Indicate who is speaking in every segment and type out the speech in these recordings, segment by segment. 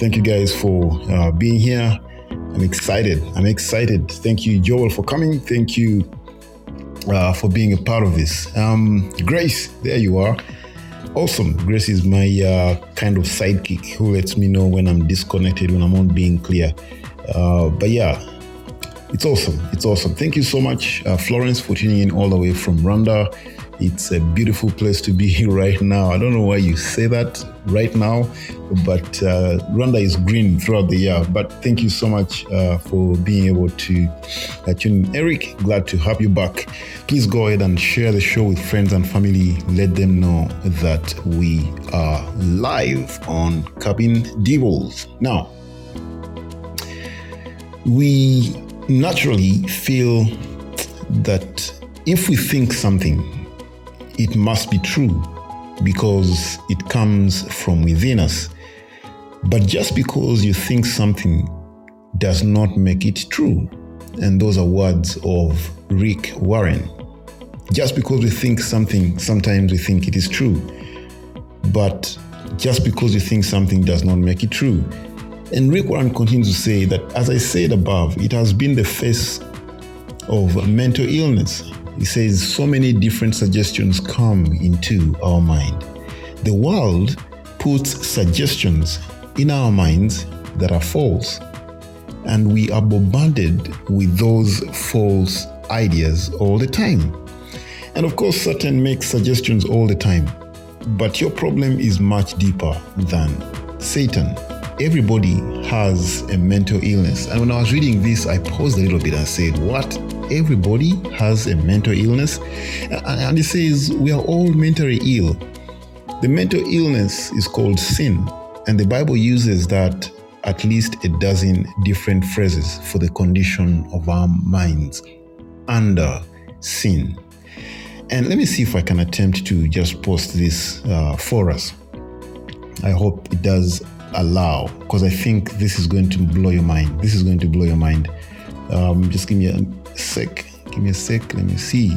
Speaker 1: Thank you guys for uh, being here. I'm excited. I'm excited. Thank you, Joel, for coming. Thank you uh, for being a part of this. Um, Grace, there you are. Awesome. Grace is my uh, kind of sidekick who lets me know when I'm disconnected, when I'm not being clear. Uh, but yeah, it's awesome. It's awesome. Thank you so much, uh, Florence, for tuning in all the way from Rwanda. It's a beautiful place to be right now. I don't know why you say that right now, but uh, Rwanda is green throughout the year. But thank you so much uh, for being able to uh, tune in. Eric, glad to have you back. Please go ahead and share the show with friends and family. Let them know that we are live on Cabin Devils. Now, we naturally feel that if we think something, it must be true because it comes from within us. But just because you think something does not make it true. And those are words of Rick Warren. Just because we think something, sometimes we think it is true. But just because you think something does not make it true. And Rick Warren continues to say that, as I said above, it has been the face of mental illness he says so many different suggestions come into our mind. The world puts suggestions in our minds that are false, and we are bombarded with those false ideas all the time. And of course, Satan makes suggestions all the time. But your problem is much deeper than Satan. Everybody has a mental illness. And when I was reading this, I paused a little bit and said, What? everybody has a mental illness. And it says we are all mentally ill. The mental illness is called sin, and the Bible uses that at least a dozen different phrases for the condition of our minds under sin. And let me see if I can attempt to just post this uh, for us. I hope it does allow, because I think this is going to blow your mind. This is going to blow your mind. Um, just give me a sec. Give me a sec. Let me see.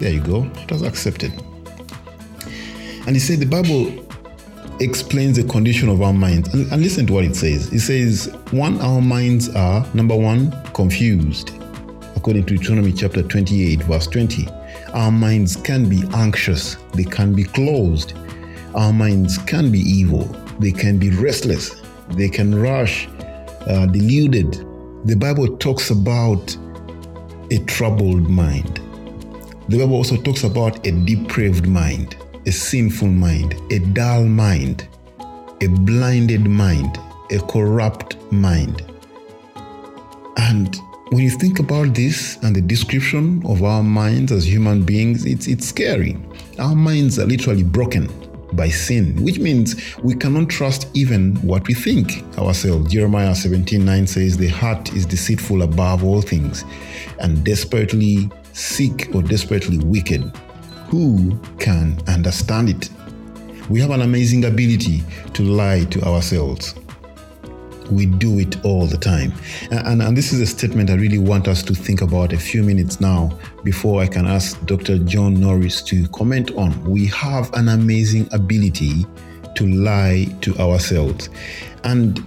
Speaker 1: There you go. It was accepted. And he said the Bible explains the condition of our minds. And, and listen to what it says. It says, one, our minds are, number one, confused. According to Deuteronomy chapter 28, verse 20. Our minds can be anxious, they can be closed. Our minds can be evil, they can be restless, they can rush, uh, deluded. The Bible talks about a troubled mind. The Bible also talks about a depraved mind, a sinful mind, a dull mind, a blinded mind, a corrupt mind. And when you think about this and the description of our minds as human beings, it's, it's scary. Our minds are literally broken by sin, which means we cannot trust even what we think ourselves. Jeremiah 17 9 says, The heart is deceitful above all things and desperately sick or desperately wicked. Who can understand it? We have an amazing ability to lie to ourselves. We do it all the time. And, and, and, this is a statement I really want us to think about a few minutes now before I can ask Dr. John Norris to comment on. We have an amazing ability to lie to ourselves. And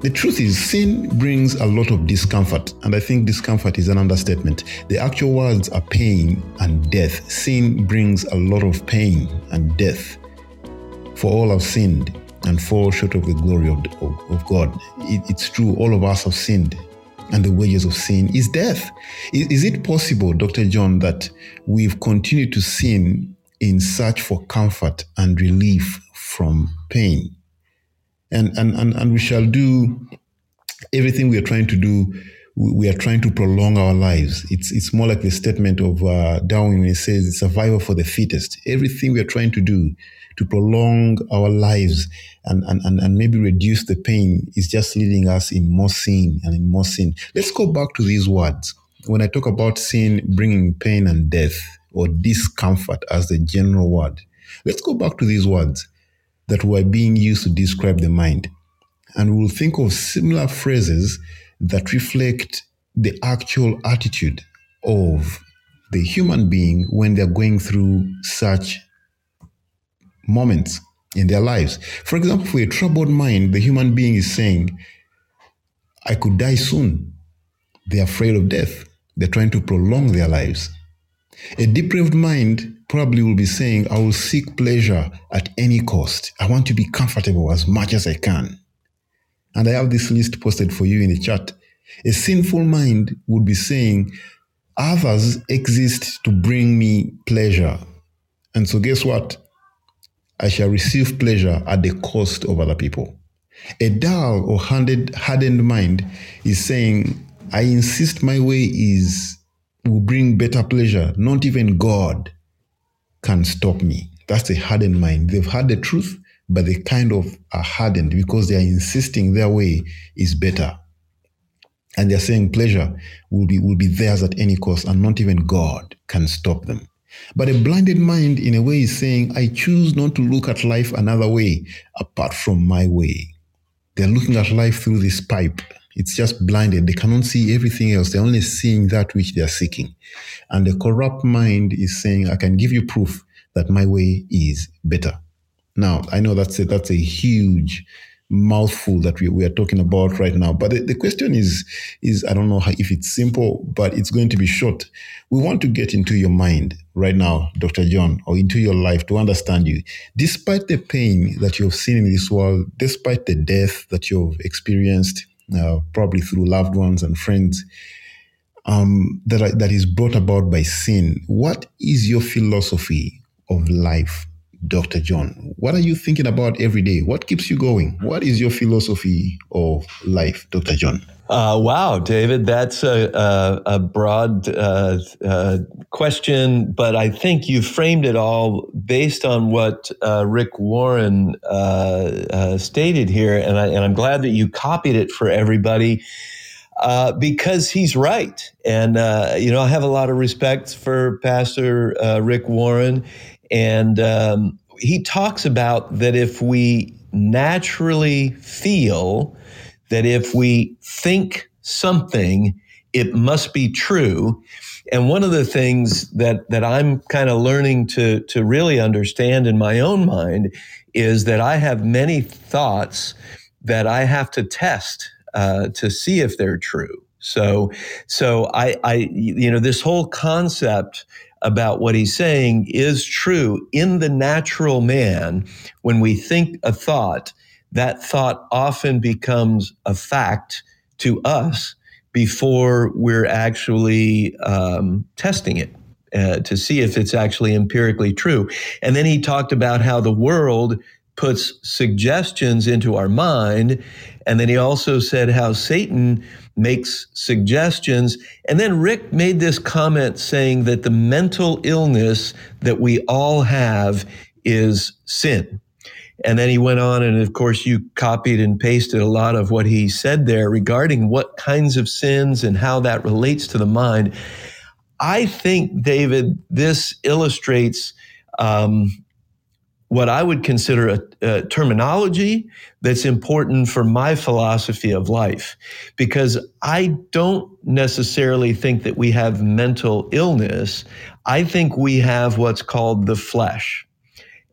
Speaker 1: the truth is, sin brings a lot of discomfort, and I think discomfort is an understatement. The actual words are pain and death. Sin brings a lot of pain and death. For all have sinned and fall short of the glory of, of, of God. It, it's true, all of us have sinned, and the wages of sin is death. Is, is it possible, Dr. John, that we've continued to sin in search for comfort and relief from pain? And, and, and, and we shall do everything we are trying to do we are trying to prolong our lives. It's it's more like the statement of uh, Darwin when he says survival for the fittest. Everything we are trying to do to prolong our lives and, and, and, and maybe reduce the pain is just leading us in more sin and in more sin. Let's go back to these words. When I talk about sin bringing pain and death or discomfort as the general word, let's go back to these words that were being used to describe the mind. And we'll think of similar phrases that reflect the actual attitude of the human being when they're going through such moments. in their lives. For example, for a troubled mind, the human being is saying, I could die soon. They're afraid of death. They're trying to prolong their lives. A depraved mind probably will be saying, I will seek pleasure at any cost. I want to be comfortable as much as I can. And I have this list posted for you in the chat. A sinful mind would be saying, Others exist to bring me pleasure. And so, guess what? I shall receive pleasure at the cost of other people. A dull or hardened mind is saying, I insist my way is will bring better pleasure. Not even God can stop me. That's a hardened mind. They've heard the truth, but they kind of are hardened because they are insisting their way is better. And they're saying pleasure will be will be theirs at any cost, and not even God can stop them. But a blinded mind, in a way, is saying, I choose not to look at life another way apart from my way. They're looking at life through this pipe. It's just blinded. They cannot see everything else. They're only seeing that which they're seeking. And the corrupt mind is saying, I can give you proof that my way is better. Now, I know that's a, that's a huge mouthful that we, we are talking about right now. But the, the question is, is I don't know how, if it's simple, but it's going to be short. We want to get into your mind right now, Dr. John, or into your life to understand you. Despite the pain that you've seen in this world, despite the death that you've experienced, uh, probably through loved ones and friends, um, that, that is brought about by sin, what is your philosophy of life Dr. John, what are you thinking about every day? What keeps you going? What is your philosophy of life, Dr. John?
Speaker 2: Uh, wow, David, that's a, a, a broad uh, uh, question, but I think you framed it all based on what uh, Rick Warren uh, uh, stated here, and, I, and I'm glad that you copied it for everybody. because he's right. And, you know, I have a lot of respect for Pastor Rick Warren and um, he talks about that if we naturally feel that if we think something, it must be true. And one of the things that, that I'm kind of learning to, to really understand in my own mind is that I have many thoughts that I have to test uh, to see if they're true. So, so I, I, you know, this whole concept about what he's saying is true in the natural man. When we think a thought, that thought often becomes a fact to us before we're actually um, testing it. Uh, to see if it's actually empirically true. And then he talked about how the world puts suggestions into our mind. And then he also said how Satan makes suggestions. And then Rick made this comment saying that the mental illness that we all have is sin. And then he went on, and of course, you copied and pasted a lot of what he said there regarding what kinds of sins and how that relates to the mind. I think, David, this illustrates um, what I would consider a, a, terminology that's important for my philosophy of life. Because I don't necessarily think that we have mental illness. I think we have what's called the flesh.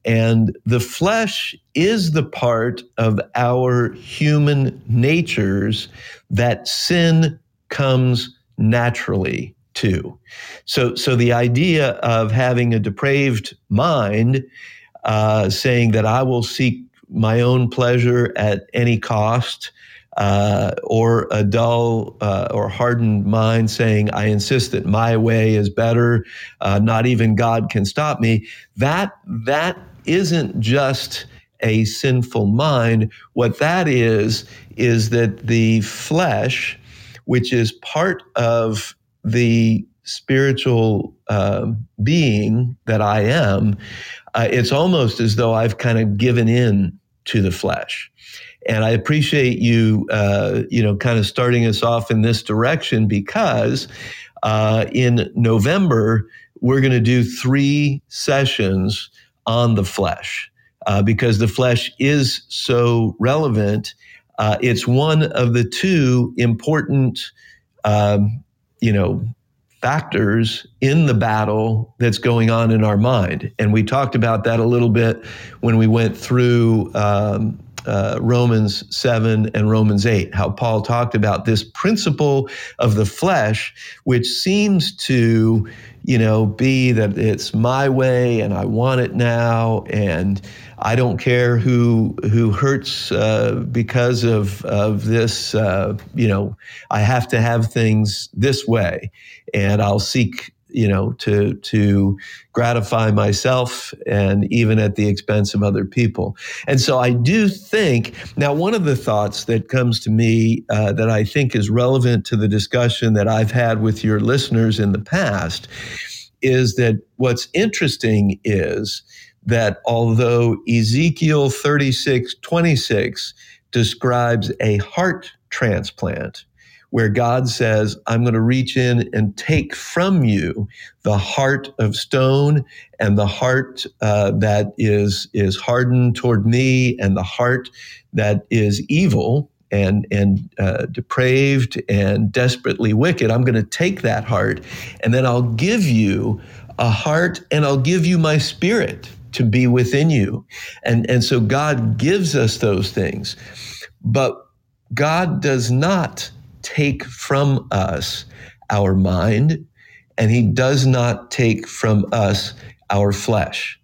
Speaker 2: And the flesh is the part of our human natures that sin comes naturally to. So, so the idea of having a depraved mind uh, saying that I will seek my own pleasure at any cost, uh, or a dull uh, or hardened mind saying, I insist that my way is better, uh, not even God can stop me. That, that isn't just a sinful mind. What that is, is that the flesh, which is part of the spiritual uh, being that I am, uh, it's almost as though I've kind of given in to the flesh. And I appreciate you, uh, you know, kind of starting us off in this direction because uh, in November, we're going to do three sessions on the flesh uh, because the flesh is so relevant. Uh, it's one of the two important, um, you know, factors in the battle that's going on in our mind. And we talked about that a little bit when we went through um, uh, Romans 7 and Romans 8, how Paul talked about this principle of the flesh, which seems to, you know, be that it's my way and I want it now and I don't care who who hurts uh, because of of this. Uh, you know, I have to have things this way, and I'll seek you know to to gratify myself and even at the expense of other people. And so i do think now one of the thoughts that comes to me uh, that i think is relevant to the discussion that i've had with your listeners in the past is that what's interesting is that although ezekiel 36 26 describes a heart transplant where God says, I'm going to reach in and take from you the heart of stone and the heart uh, that is, is hardened toward me and the heart that is evil and, and uh, depraved and desperately wicked. I'm going to take that heart and then I'll give you a heart and I'll give you my spirit to be within you. And, and so God gives us those things. But God does not take from us our mind, and he does not take from us our flesh.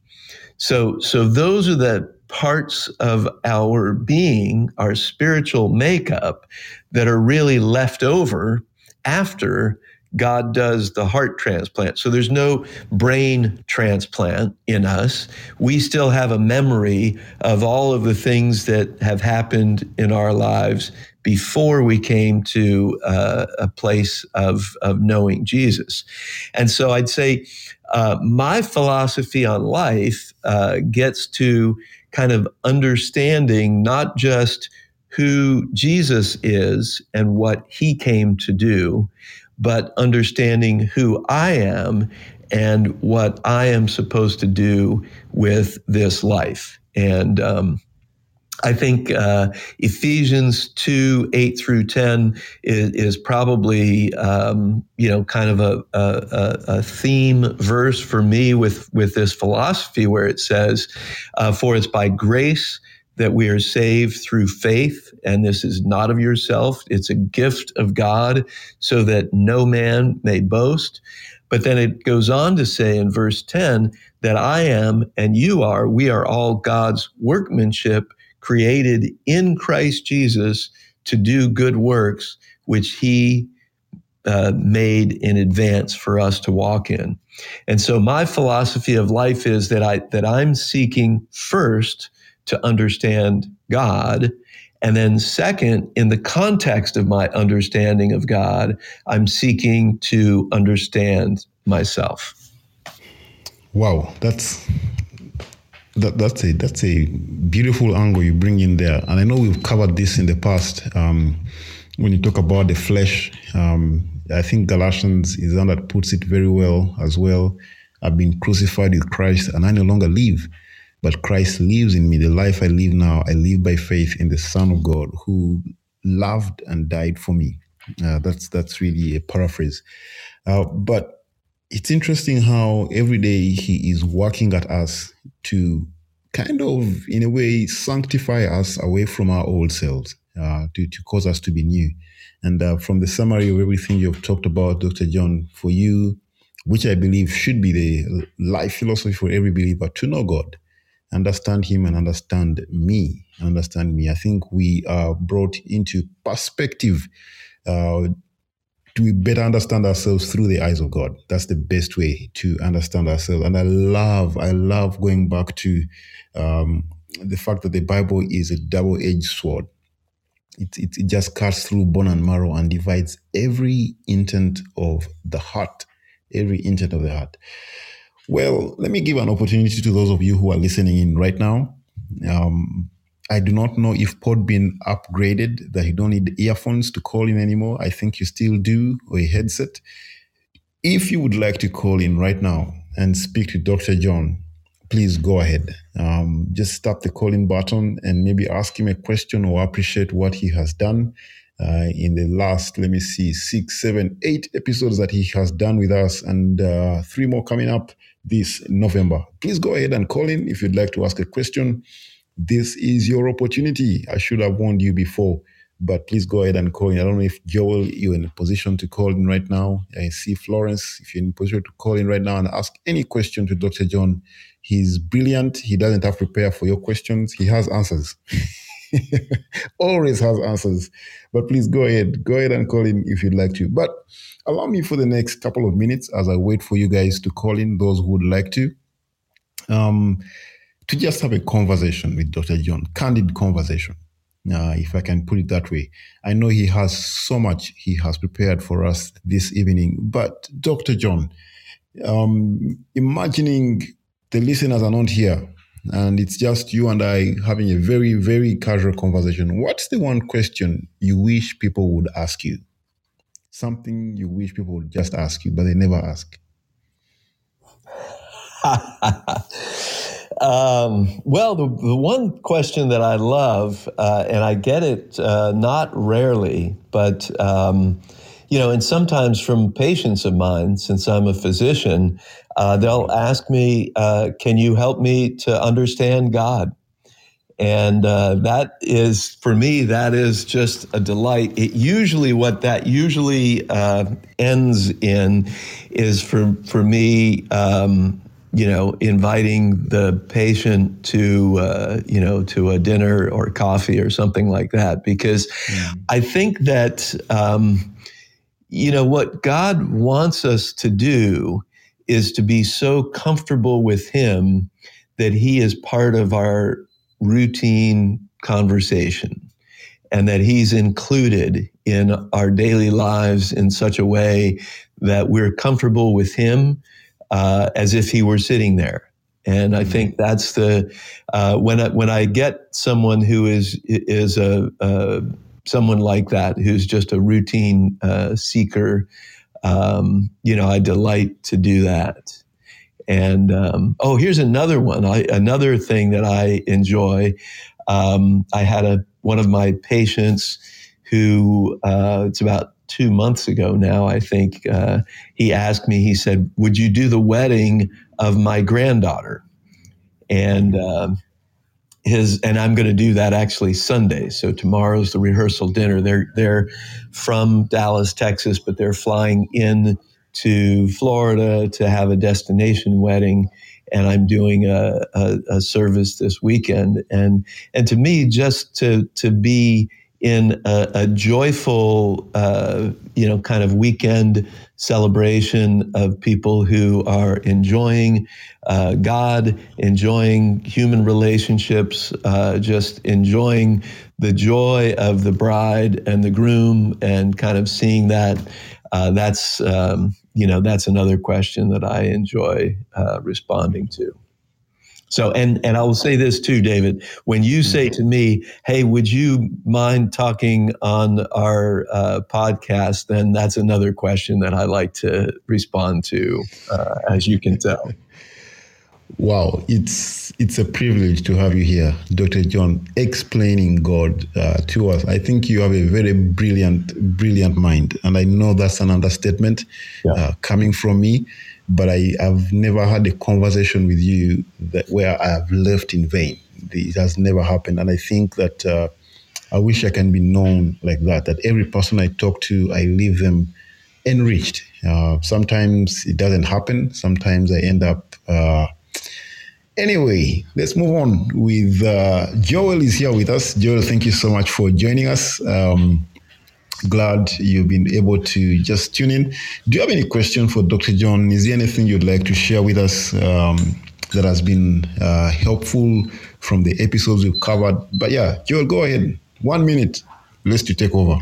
Speaker 2: So, so those are the parts of our being, our spiritual makeup, that are really left over after God does the heart transplant. So there's no brain transplant in us. We still have a memory of all of the things that have happened in our lives before we came to uh, a place of, of knowing Jesus. And so I'd say uh, my philosophy on life uh, gets to kind of understanding not just who Jesus is and what he came to do, but understanding who I am and what I am supposed to do with this life. And um, I think uh, Ephesians 2 8 through 10 is, is probably, um, you know, kind of a, a, a, theme verse for me with, with this philosophy where it says, uh, For it's by grace that we are saved through faith, and this is not of yourself, it's a gift of God, so that no man may boast. But then it goes on to say in verse 10 that I am and you are, we are all God's workmanship created in Christ Jesus to do good works, which he uh, made in advance for us to walk in. And so my philosophy of life is that I that I'm seeking first to understand God and then second in the context of my understanding of God I'm seeking to understand myself.
Speaker 1: Wow, that's that, that's a that's a beautiful angle you bring in there, and I know we've covered this in the past. Um, when you talk about the flesh, um, I think Galatians is one that puts it very well as well. I've been crucified with Christ, and I no longer live, but Christ lives in me. The life I live now, I live by faith in the Son of God who loved and died for me. Uh, that's that's really a paraphrase, uh, but it's interesting how every day he is working at us to kind of, in a way, sanctify us away from our old selves, uh, to, to cause us to be new. And uh, from the summary of everything you've talked about, Dr. John, for you, which I believe should be the life philosophy for every believer, to know God, understand Him, and understand me. Understand me. I think we are brought into perspective uh, we better understand ourselves through the eyes of God. That's the best way to understand ourselves. And I love, I love going back to um, the fact that the Bible is a double-edged sword. It, it, it just cuts through bone and marrow and divides every intent of the heart, every intent of the heart. Well, let me give an opportunity to those of you who are listening in right now. Um, I do not know if Podbean upgraded that you don't need earphones to call in anymore. I think you still do, or a headset. If you would like to call in right now and speak to Dr. John, please go ahead. Um, just tap the calling button and maybe ask him a question or appreciate what he has done. uh, in the last, let me see, six, seven, eight episodes that he has done with us, and uh, three more coming up this November. Please go ahead and call in if you'd like to ask a question. This is your opportunity. I should have warned you before, but please go ahead and call in. I don't know if Joel, you're in a position to call in right now. I see Florence, if you're in a position to call in right now and ask any question to Dr. John. He's brilliant. He doesn't have to prepare for your questions. He has answers. Always has answers. But please go ahead. Go ahead and call in if you'd like to. But allow me for the next couple of minutes as I wait for you guys to call in, those who would like to, um, to just have a conversation with Dr. John, candid conversation. Uh, if I can put it that way. I know he has so much he has prepared for us this evening. But, Dr. John, um, imagining the listeners are not here and it's just you and I having a very, very casual conversation. What's the one question you wish people would ask you? Something you wish people would just ask you, but they never ask.
Speaker 2: um, well, the, the one question that I love, uh, and I get it uh, not rarely, but um, you know, and sometimes from patients of mine, since I'm a physician, uh, they'll ask me, uh, "Can you help me to understand God?" And uh, that is, for me, that is just a delight. It usually, what that usually uh, ends in, is for for me. Um, you know, inviting the patient to, uh, you know, to a dinner or coffee or something like that, because mm. I think that, um, you know, what God wants us to do is to be so comfortable with Him that He is part of our routine conversation and that He's included in our daily lives in such a way that we're comfortable with Him uh, as if He were sitting there. And I think that's the uh, when I, when I get someone who is is a, a someone like that who's just a routine uh, seeker, um, you know, I delight to do that. And um, oh, here's another one. I, another thing that I enjoy. Um, I had a one of my patients who uh, it's about two months ago now. I think uh, he asked me. He said, "Would you do the wedding of my granddaughter?" And um, his and I'm going to do that actually Sunday. So tomorrow's the rehearsal dinner. They're they're from Dallas, Texas, but they're flying in to Florida to have a destination wedding, and I'm doing a, a, a service this weekend. And and to me, just to to be in a, a joyful, uh, you know, kind of weekend celebration of people who are enjoying uh, God, enjoying human relationships, uh, just enjoying the joy of the bride and the groom, and kind of seeing that. Uh, that's um, you know that's another question that I enjoy uh, responding to. So, and and I will say this too, David. When you say mm-hmm. to me, "Hey, would you mind talking on our uh, podcast?" Then that's another question that I like to respond to, uh, as you can tell.
Speaker 1: Wow, it's it's a privilege to have you here, Dr. John, explaining God uh, to us. I think you have a very brilliant, brilliant mind, and I know that's an understatement yeah. uh, coming from me but I have never had a conversation with you that where I have left in vain. It has never happened, and I think that uh, I wish I can be known like that. That every person I talk to, I leave them enriched. Uh, sometimes it doesn't happen. Sometimes I end up. Uh, anyway, let's move on with uh, Joel is here with us. Joel, thank you so much for joining us. Um, glad you've been able to just tune in. Do you have any question for Dr. John? Is there anything you'd like to share with us um, that has been uh, helpful from the episodes we've covered? But yeah, Joel, go ahead. One minute. Let's to take over.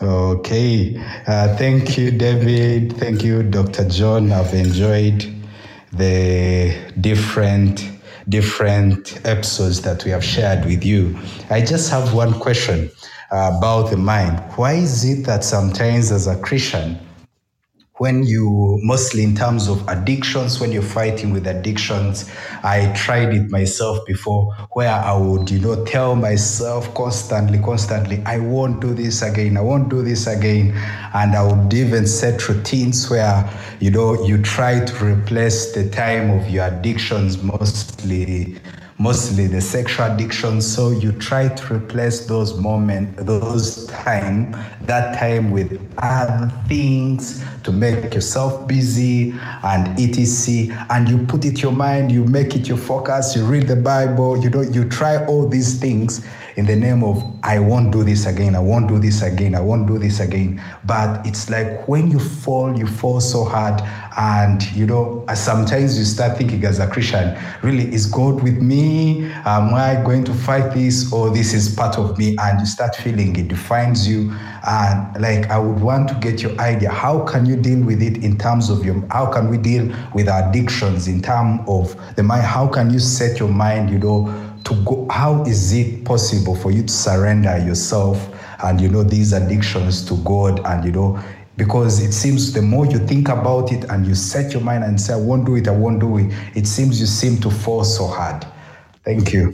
Speaker 3: Okay. Uh, thank you, David. Thank you, Dr. John. I've enjoyed the different different episodes that we have shared with you. I just have one question uh, about the mind. Why is it that sometimes as a Christian, when you mostly in terms of addictions when you're fighting with addictions i tried it myself before where i would you know tell myself constantly constantly i won't do this again i won't do this again. And i would even set routines where you know you try to replace the time of your addictions mostly mostly the sexual addiction. So you try to replace those moments, those time, that time with other things to make yourself busy and etc. And you put it your mind, you make it your focus, you read the Bible, you know, you try all these things in the name of I won't do this again, I won't do this again, I won't do this again. But it's like when you fall, you fall so hard. And you know, sometimes you start thinking as a Christian, really, is God with me? Am I going to fight this? Or this is part of me? And you start feeling it defines you. And like I would want to get your idea. How can you deal with it in terms of your how can we deal with our addictions in terms of the mind? How can you set your mind, you know? To go how is it possible for you to surrender yourself and you know these addictions to god and you know because it seems the more you think about it and you set your mind and say i won't do it i won't do it it seems you seem to fall so hard thank you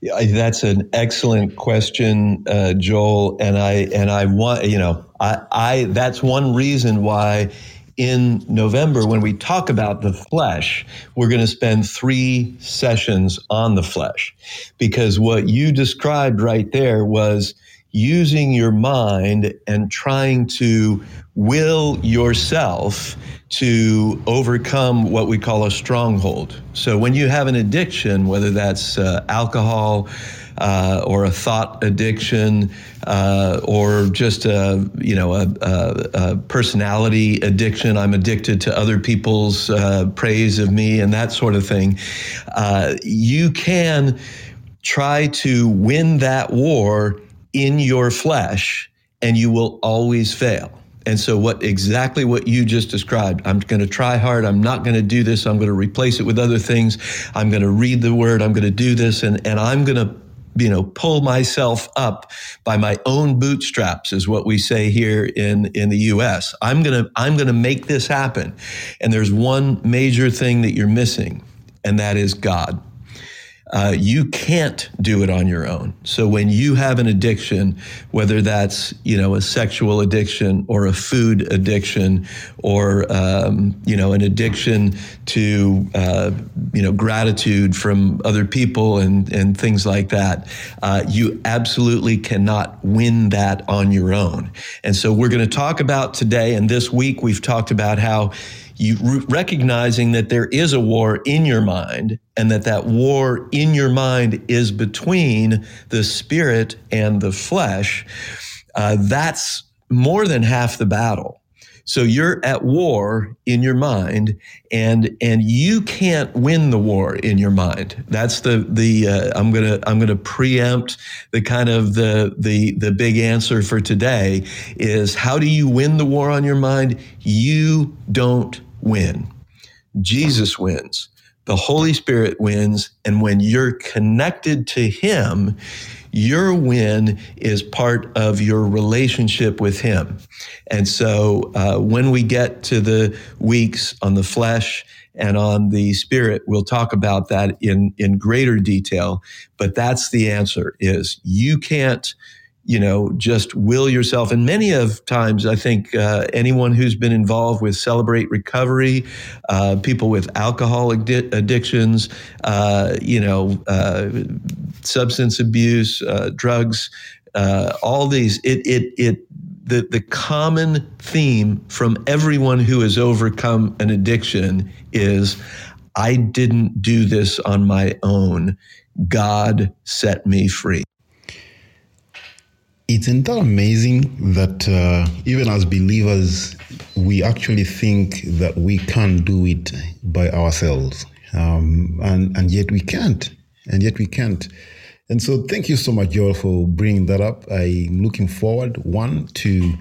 Speaker 2: yeah, that's an excellent question, uh, Joel. And I and I want you know I, I that's one reason why in November, when we talk about the flesh, we're going to spend three sessions on the flesh because what you described right there was using your mind and trying to will yourself to overcome what we call a stronghold. So when you have an addiction, whether that's uh, alcohol, uh, or a thought addiction, uh, or just a you know a, a, a, personality addiction. I'm addicted to other people's uh, praise of me and that sort of thing. Uh, you can try to win that war in your flesh, and you will always fail. And so, what exactly what you just described? I'm going to try hard. I'm not going to do this. I'm going to replace it with other things. I'm going to read the word. I'm going to do this, and and I'm going to you know pull myself up by my own bootstraps is what we say here in in the US I'm going to I'm going to make this happen. And there's one major thing that you're missing and that is God uh, you can't do it on your own. So when you have an addiction, whether that's you know a sexual addiction or a food addiction or um, you know an addiction to uh, you know gratitude from other people and and things like that, uh, you absolutely cannot win that on your own. And so we're going to talk about today and this week we've talked about how you recognizing that there is a war in your mind and that that war in your mind is between the spirit and the flesh uh, that's more than half the battle. So you're at war in your mind and and you can't win the war in your mind. That's the the uh, i'm to i'm to preempt the kind of the the the big answer for today is how do you win the war on your mind? You don't win. Jesus wins. The Holy Spirit wins. And when you're connected to Him, your win is part of your relationship with Him. And so uh, when we get to the weeks on the flesh and on the spirit, we'll talk about that in, in greater detail. But that's the answer is you can't you know, just will yourself. And many of times, I think uh, anyone who's been involved with Celebrate Recovery, uh, people with alcohol addi- addictions, uh, you know, uh, substance abuse, uh, drugs, uh, all these, it, it, it, the, the common theme from everyone who has overcome an addiction is I didn't do this on my own. God set me free.
Speaker 1: Isn't that amazing that uh, even as believers, we actually think that we can't do it by ourselves, um, and and yet we can't, and yet we can't. And so, thank you so much, Joel, for bringing that up. I'm looking forward one to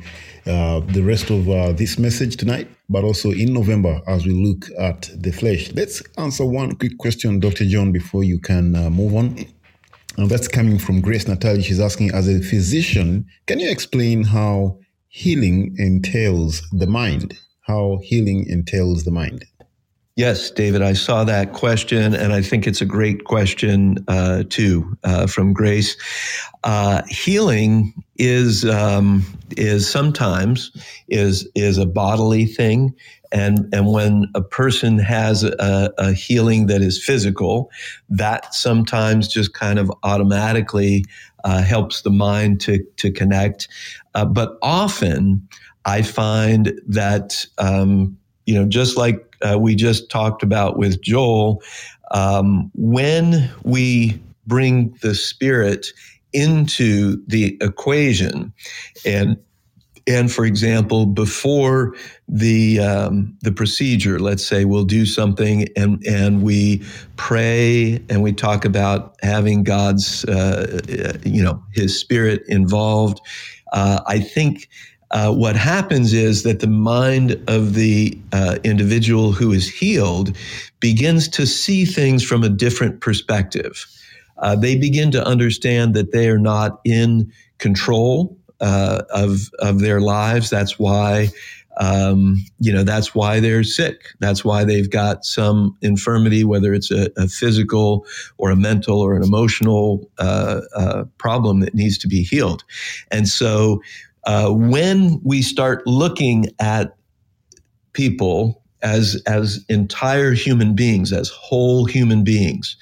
Speaker 1: uh, the rest of uh, this message tonight, but also in November as we look at the flesh. Let's answer one quick question, Dr. John, before you can uh, move on. And that's coming from Grace Natalie. She's asking, as a physician, can you explain how healing entails the mind, how healing entails the mind.
Speaker 2: Yes, David, I saw that question, and I think it's a great question uh, too uh, from Grace. Uh, healing is um, is sometimes is is a bodily thing, and and when a person has a, a healing that is physical, that sometimes just kind of automatically uh, helps the mind to to connect. Uh, but often, I find that um, you know just like uh, we just talked about with Joel, um, when we bring the spirit into the equation, and and for example, before the um, the procedure, let's say we'll do something and and we pray and we talk about having God's uh, you know His Spirit involved. Uh, I think uh, what happens is that the mind of the uh, individual who is healed begins to see things from a different perspective. Uh, they begin to understand that they are not in control uh, of of their lives. That's why. Um, you know that's why they're sick. That's why they've got some infirmity, whether it's a, a physical or a mental or an emotional uh, uh, problem that needs to be healed. And so, uh, when we start looking at people as as entire human beings, as whole human beings,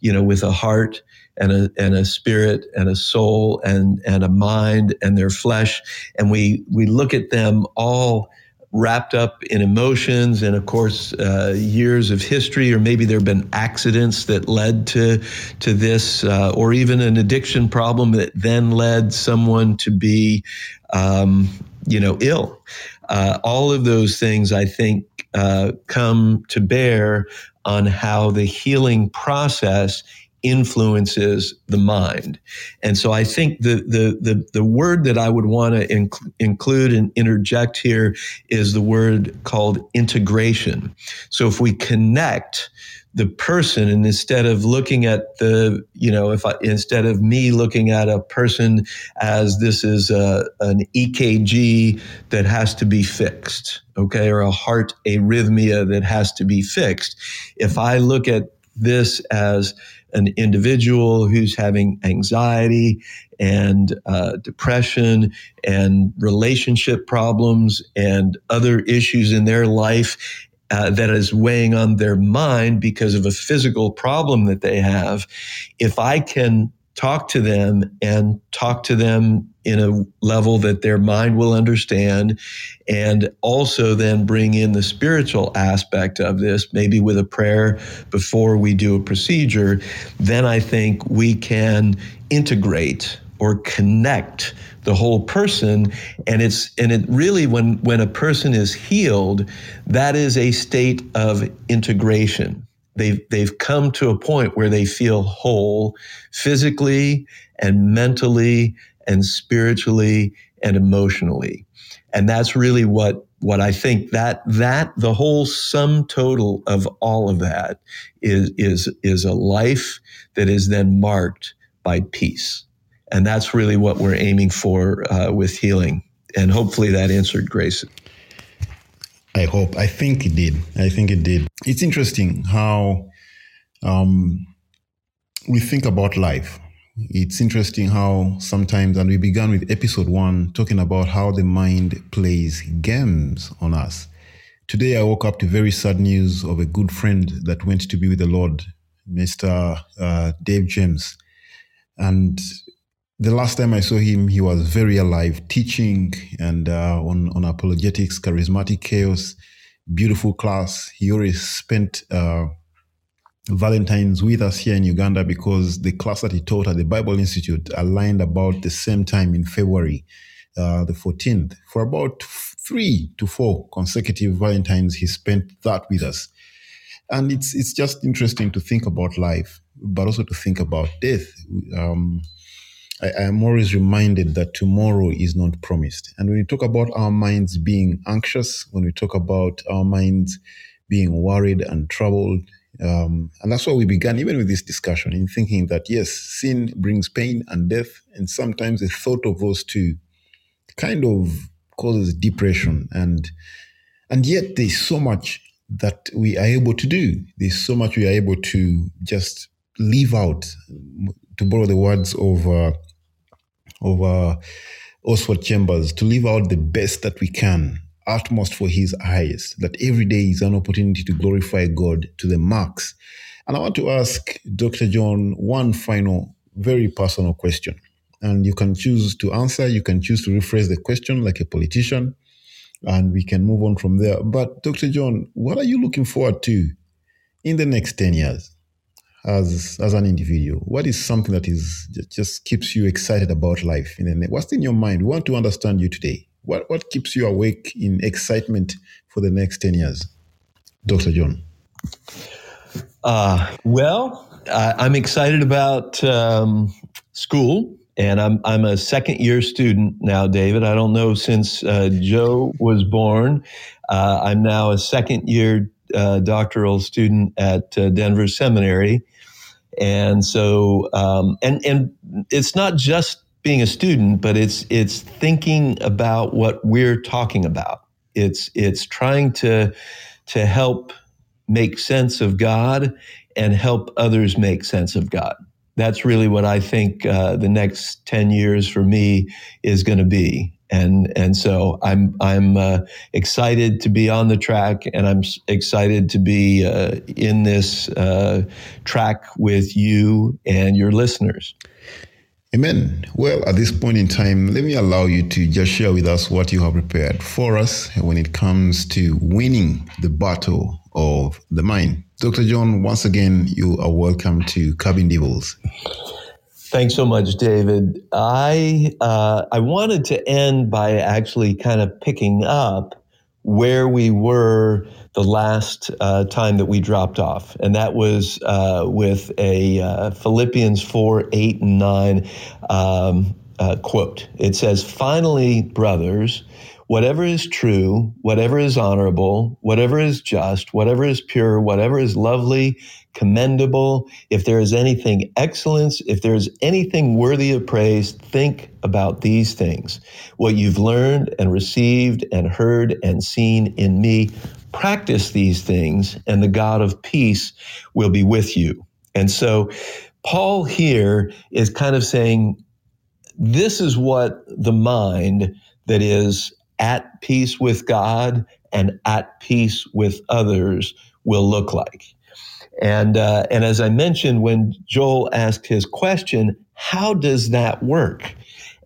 Speaker 2: you know, with a heart and a and a spirit and a soul and and a mind and their flesh, and we we look at them all wrapped up in emotions and of course uh, years of history or maybe there have been accidents that led to to this uh, or even an addiction problem that then led someone to be um, you know ill. Uh, all of those things i think uh, come to bear on how the healing process influences the mind. And so I think the the the, the word that I would want to inc- include and interject here is the word called integration. So if we connect the person and instead of looking at the you know if I, instead of me looking at a person as this is a, an ekg that has to be fixed okay or a heart arrhythmia that has to be fixed if i look at this as an individual who's having anxiety and uh, depression and relationship problems and other issues in their life uh, that is weighing on their mind because of a physical problem that they have, if I can talk to them and talk to them in a level that their mind will understand and also then bring in the spiritual aspect of this maybe with a prayer before we do a procedure then i think we can integrate or connect the whole person. And it's and it really when when a person is healed that is a state of integration they've they've come to a point where they feel whole physically and mentally and spiritually and emotionally and that's really what what I think that that the whole sum total of all of that is is is a life that is then marked by peace and that's really what we're aiming for uh, with healing. And hopefully that answered Grace.
Speaker 1: I hope. I think it did. I think it did. It's interesting how um, we think about life. It's interesting how sometimes, and we began with episode one talking about how the mind plays games on us. Today, I woke up to very sad news of a good friend that went to be with the Lord, Mr. Uh, Dave James. And the last time I saw him, he was very alive, teaching and uh, on on apologetics, charismatic chaos, beautiful class. He always spent uh, Valentine's with us here in Uganda because the class that he taught at the Bible Institute aligned about the same time in February, uh, the 14th. For about three to four consecutive Valentines, he spent that with us. And it's it's just interesting to think about life, but also to think about death. Um, I, am always reminded that tomorrow is not promised. And when we talk about our minds being anxious, when we talk about our minds being worried and troubled, um, and that's why we began even with this discussion in thinking that yes, sin brings pain and death, and sometimes the thought of those two kind of causes depression, and and yet there's so much that we are able to do. There's so much we are able to just leave out. To borrow the words of uh, of uh, Oswald Chambers, to live out the best that we can, utmost for His Highest. That every day is an opportunity to glorify God to the max. And I want to ask Dr. John one final, very personal question. And you can choose to answer, you can choose to rephrase the question like a politician, and we can move on from there. But, Dr. John, what are you looking forward to in the next 10 years as, as an individual? What is something that is just keeps you excited about life? The, what's in your mind? We want to understand you today. What, what keeps you awake in excitement for the next 10 years? Dr. John.
Speaker 2: Uh, well, I'm excited about um, school, and I'm I'm a second year student now, David. I don't know since uh, Joe was born. Uh, I'm now a second year uh, doctoral student at uh, Denver Seminary, and so um, and and it's not just being a student, but it's it's thinking about what we're talking about. It's it's trying to to help make sense of God and help others make sense of God. That's really what I think uh, the next ten years for me is going to be, and and so I'm I'm uh, excited to be on the track, and I'm excited to be uh, in this uh, track with you and your listeners.
Speaker 1: Amen. Well, at this point in time, let me allow you to just share with us what you have prepared for us when it comes to winning the battle of the mind. Dr. John, once again, you are welcome to Cabin Devils.
Speaker 2: Thanks so much, David. I uh, I wanted to end by actually kind of picking up where we were the last uh, time that we dropped off, and that was uh, with a uh, Philippians 4 8 and 9 um, uh, quote. It says, Finally, brothers, whatever is true, whatever is honorable, whatever is just, whatever is pure, whatever is lovely, commendable, if there is anything excellence, if there is anything worthy of praise, think about these things. What you've learned and received and heard and seen in me, practice these things, and the God of peace will be with you. And so, Paul here is kind of saying, this is what the mind that is at peace with God and at peace with others will look like. And, uh, and as I mentioned, when Joel asked his question, how does that work?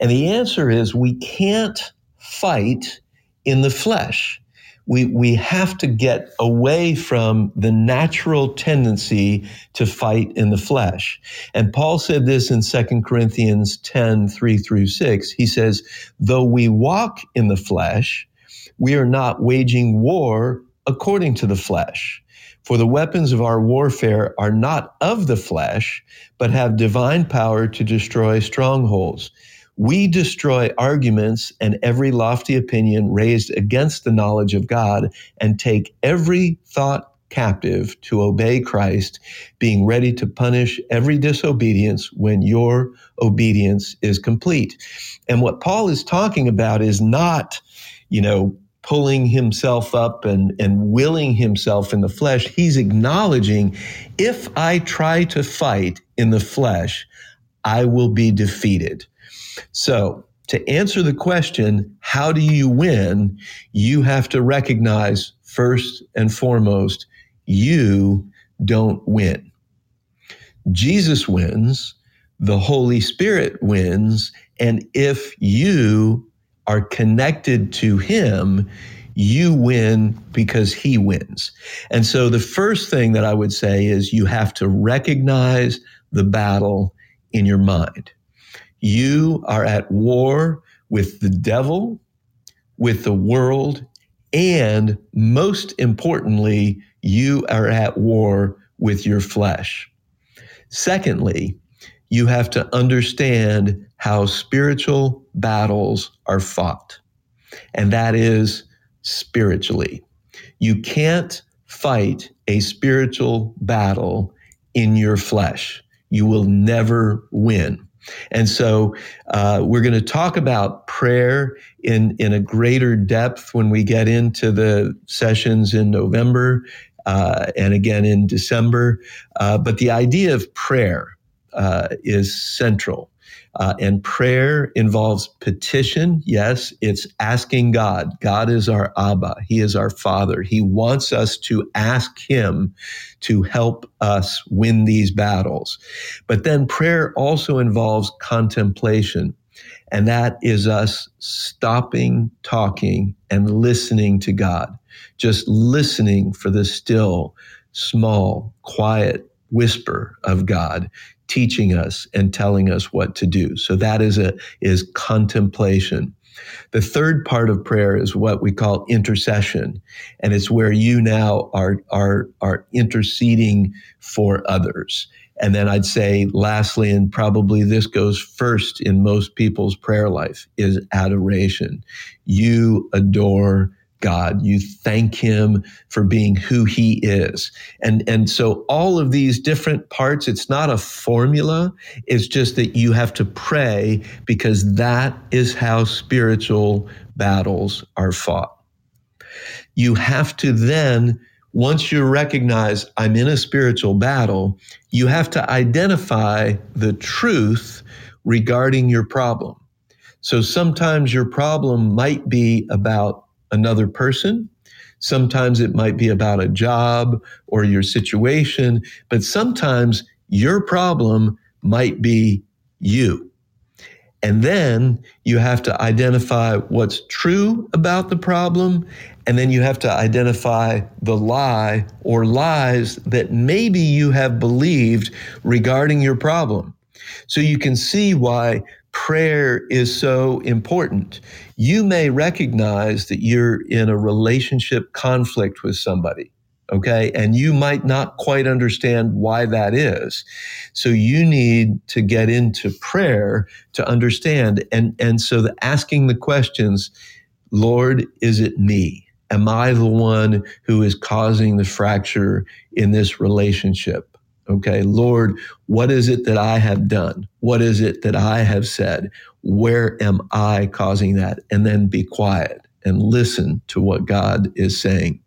Speaker 2: And the answer is we can't fight in the flesh we, we have to get away from the natural tendency to fight in the flesh. And Paul said this in 2 Corinthians 10, 3 through 6. He says, though we walk in the flesh, we are not waging war according to the flesh. For the weapons of our warfare are not of the flesh, but have divine power to destroy strongholds we destroy arguments and every lofty opinion raised against the knowledge of God and take every thought captive to obey Christ, being ready to punish every disobedience when your obedience is complete. And what Paul is talking about is not, you know, pulling himself up and, and willing himself in the flesh. He's acknowledging if I try to fight in the flesh, I will be defeated. So, to answer the question, how do you win? You have to recognize first and foremost, you don't win. Jesus wins, the Holy Spirit wins, and if you are connected to Him, you win because He wins. And so the first thing that I would say is you have to recognize the battle in your mind. You are at war with the devil, with the world, and most importantly, you are at war with your flesh. Secondly, you have to understand how spiritual battles are fought, and that is spiritually. You can't fight a spiritual battle in your flesh. You will never win. And so uh, we're going to talk about prayer in, in a greater depth when we get into the sessions in November uh, and again in December. Uh, but the idea of prayer uh, is central. Uh, and prayer involves petition. Yes, it's asking God. God is our Abba. He is our Father. He wants us to ask Him to help us win these battles. But then prayer also involves contemplation. And that is us stopping talking and listening to God, just listening for the still, small, quiet whisper of God teaching us and telling us what to do. So that is a is contemplation. The third part of prayer is what we call intercession, and it's where you now are are are interceding for others. And then I'd say lastly, and probably this goes first in most people's prayer life, is adoration. You adore God. You thank him for being who he is. And, and so all of these different parts, it's not a formula. It's just that you have to pray because that is how spiritual battles are fought. You have to then, once you recognize I'm in a spiritual battle, you have to identify the truth regarding your problem. So sometimes your problem might be about another person. Sometimes it might be about a job or your situation, but sometimes your problem might be you. And then you have to identify what's true about the problem. And then you have to identify the lie or lies that maybe you have believed regarding your problem. So you can see why prayer is so important. You may recognize that you're in a relationship conflict with somebody. Okay. And you might not quite understand why that is. So you need to get into prayer to understand. And, and so the asking the questions, Lord, is it me? Am I the one who is causing the fracture in this relationship? Okay, Lord, what is it that I have done? What is it that I have said? Where am I causing that? And then be quiet and listen to what God is saying.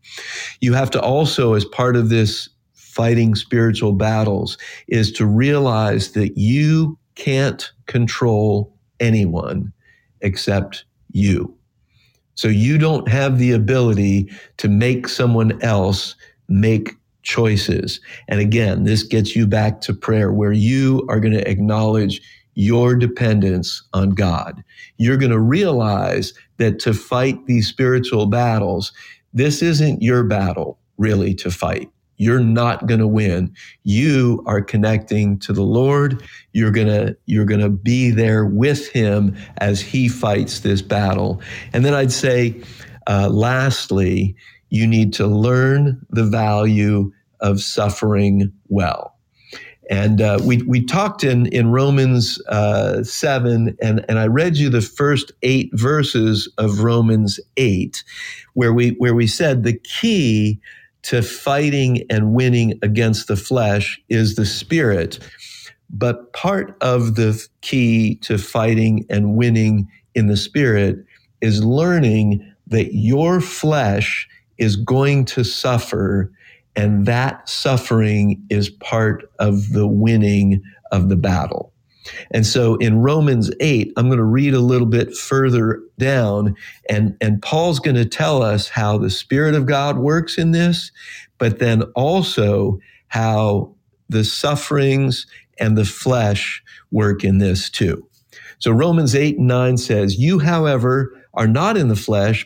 Speaker 2: You have to also, as part of this fighting spiritual battles, is to realize that you can't control anyone except you. So you don't have the ability to make someone else make choices. And again, this gets you back to prayer where you are going to acknowledge your dependence on God. You're going to realize that to fight these spiritual battles, this isn't your battle really to fight. You're not going to win. You are connecting to the Lord. You're going to, you're going to be there with him as he fights this battle. And then I'd say, uh, lastly, you need to learn the value of suffering well. And uh, we, we talked in, in Romans uh, 7, and, and I read you the first eight verses of Romans 8, where we, where we said the key to fighting and winning against the flesh is the spirit. But part of the key to fighting and winning in the spirit is learning that your flesh is going to suffer and that suffering is part of the winning of the battle. And so in Romans 8, I'm going to read a little bit further down, and, and Paul's going to tell us how the Spirit of God works in this, but then also how the sufferings and the flesh work in this too. So Romans 8 and 9 says, You, however, are not in the flesh,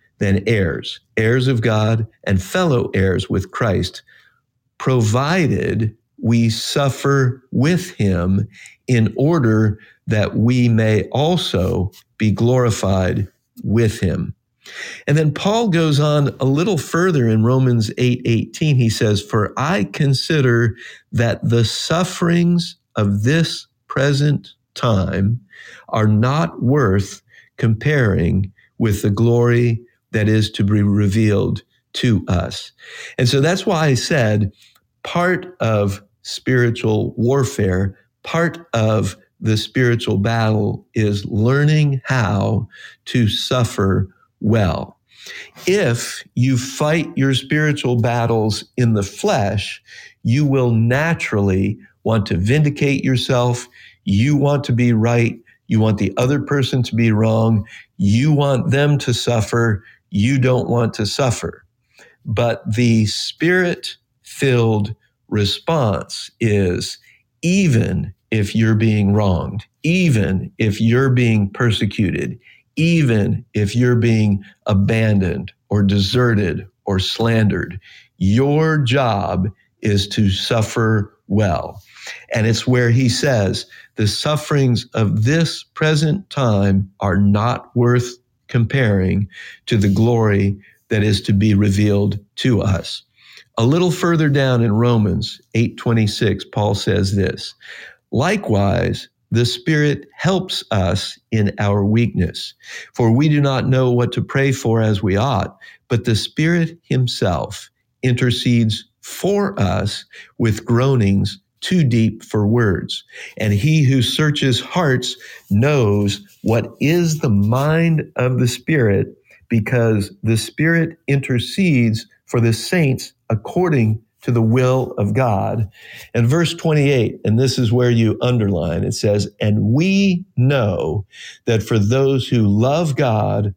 Speaker 2: then heirs, heirs of God and fellow heirs with Christ, provided we suffer with Him in order that we may also be glorified with Him. And then Paul goes on a little further in Romans 8 18. He says, For I consider that the sufferings of this present time are not worth comparing with the glory that is to be revealed to us. And so that's why I said part of spiritual warfare, part of the spiritual battle is learning how to suffer well. If you fight your spiritual battles in the flesh, you will naturally want to vindicate yourself. You want to be right. You want the other person to be wrong. You want them to suffer. You don't want to suffer. But the spirit filled response is even if you're being wronged, even if you're being persecuted, even if you're being abandoned or deserted or slandered. Your job is to suffer well. And it's where he says the sufferings of this present time are not worth comparing to the glory that is to be revealed to us. A little further down in Romans 8:26 Paul says this, likewise the Spirit helps us in our weakness. For we do not know what to pray for as we ought, but the Spirit Himself intercedes for us with groanings too deep for words. And He who searches hearts knows what is the mind of the Spirit, because the Spirit intercedes for the saints according to the will of God. And verse 28, and this is where you underline, it says, And we know that for those who love God,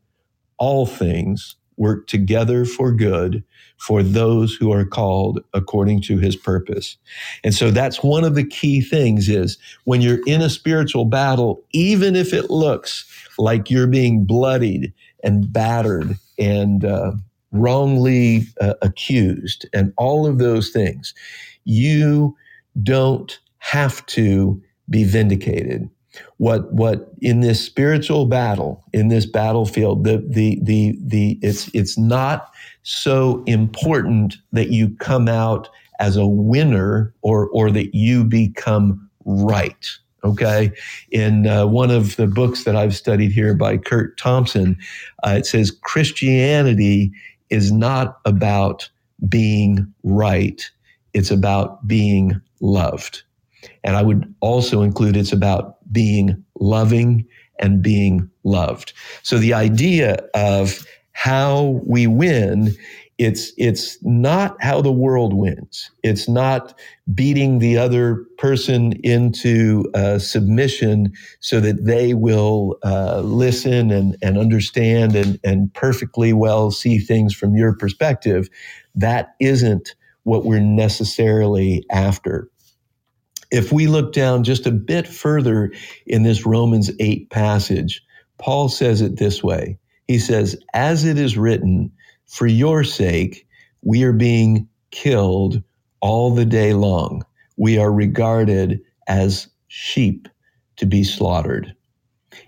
Speaker 2: all things work together for good for those who are called according to his purpose. And so that's one of the key things is when you're in a spiritual battle, even if it looks like you're being bloodied and battered and uh, wrongly uh, accused, and all of those things. You don't have to be vindicated. What what in this spiritual battle, in this battlefield, the the the the it's it's not so important that you come out as a winner or or that you become right. Okay. In uh, one of the books that I've studied here by Curt Thompson, uh, it says Christianity is not about being right, it's about being loved. And I would also include it's about being loving and being loved. So the idea of how we win it's it's not how the world wins. It's not beating the other person into uh, submission so that they will uh, listen and, and understand and, and perfectly well see things from your perspective. That isn't what we're necessarily after. If we look down just a bit further in this Romans 8 passage, Paul says it this way. He says, As it is written, for your sake, we are being killed all the day long. We are regarded as sheep to be slaughtered.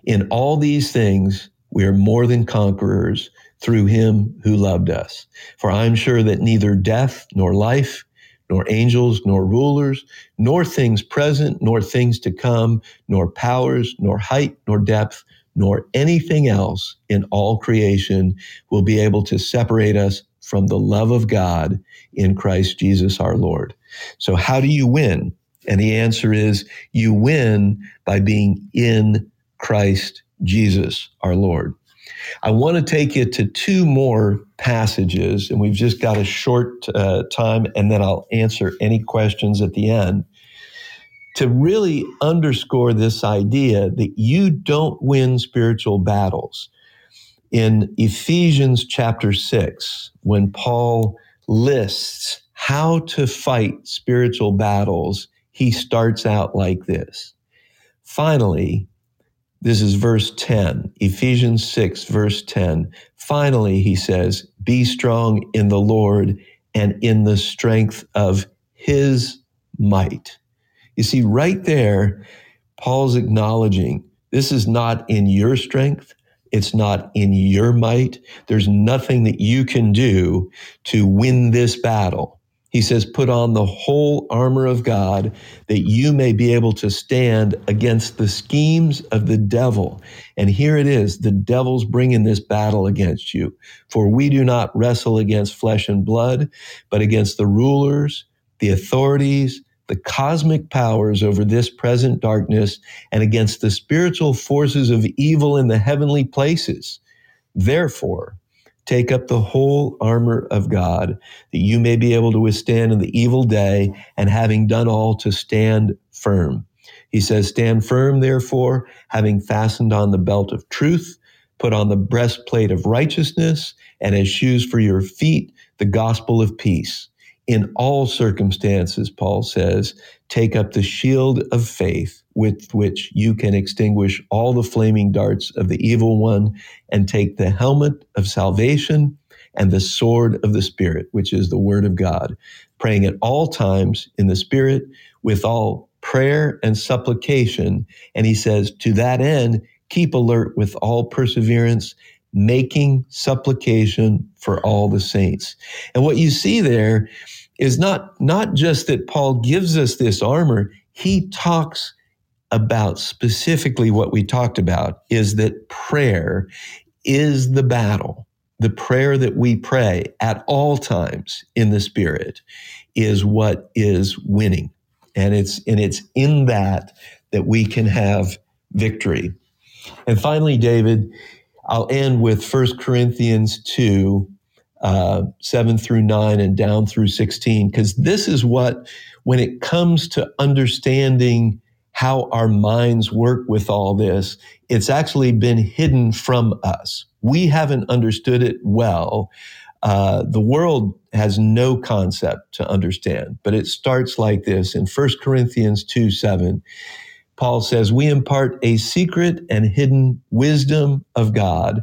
Speaker 2: In all these things, we are more than conquerors through him who loved us. For I am sure that neither death nor life, nor angels, nor rulers, nor things present, nor things to come, nor powers, nor height, nor depth, nor anything else in all creation will be able to separate us from the love of God in Christ Jesus our Lord. So, how do you win? And the answer is you win by being in Christ Jesus our Lord. I want to take you to two more passages, and we've just got a short uh, time, and then I'll answer any questions at the end. To really underscore this idea that you don't win spiritual battles. In Ephesians chapter 6, when Paul lists how to fight spiritual battles, he starts out like this. Finally, this is verse 10, Ephesians 6, verse 10. Finally, he says, Be strong in the Lord and in the strength of his might. You see, right there, Paul's acknowledging this is not in your strength. It's not in your might. There's nothing that you can do to win this battle. He says, put on the whole armor of God that you may be able to stand against the schemes of the devil. And here it is the devil's bringing this battle against you. For we do not wrestle against flesh and blood, but against the rulers, the authorities, the cosmic powers over this present darkness, and against the spiritual forces of evil in the heavenly places. Therefore, Take up the whole armor of God, that you may be able to withstand in the evil day, and having done all to stand firm. He says, Stand firm, therefore, having fastened on the belt of truth, put on the breastplate of righteousness, and as shoes for your feet, the gospel of peace. In all circumstances, Paul says, take up the shield of faith with which you can extinguish all the flaming darts of the evil one and take the helmet of salvation and the sword of the Spirit, which is the word of God, praying at all times in the Spirit with all prayer and supplication. And he says, to that end, keep alert with all perseverance, making supplication for all the saints. And what you see there is not, not just that Paul gives us this armor, he talks about specifically what we talked about is that prayer is the battle. The prayer that we pray at all times in the Spirit is what is winning. And it's, and it's in that that we can have victory. And finally, David, I'll end with 1 Corinthians 2, uh, 7 through 9 and down through 16, because this is what, when it comes to understanding how our minds work with all this, it's actually been hidden from us. We haven't understood it well. Uh, the world has no concept to understand, but it starts like this in 1 Corinthians 2 7. Paul says, We impart a secret and hidden wisdom of God,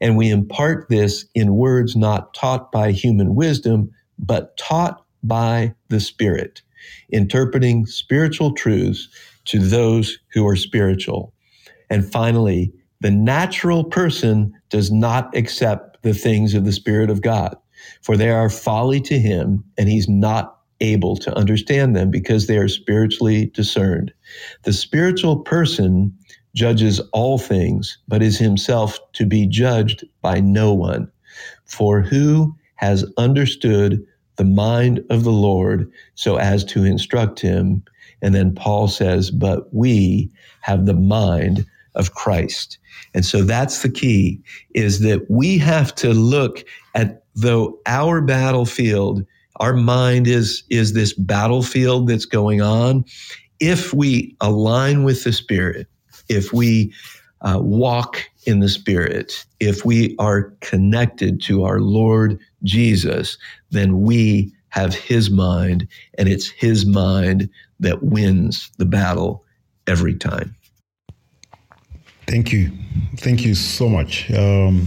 Speaker 2: And we impart this in words not taught by human wisdom, but taught by the Spirit interpreting spiritual truths to those who are spiritual. And finally, the natural person does not accept the things of the Spirit of God, for they are folly to him, and he's not able to understand them because they are spiritually discerned. The spiritual person judges all things, but is himself to be judged by no one. For who has understood the mind of the Lord so as to instruct him. And then Paul says, but we have the mind of Christ. And so that's the key is that we have to look at though our battlefield, our mind is, is this battlefield that's going on. if we align with the Spirit, if we uh, walk in the Spirit, if we are connected to our Lord Jesus, then we have His mind, and it's His mind that wins the battle every time.
Speaker 1: Thank you. Thank you so much. Um,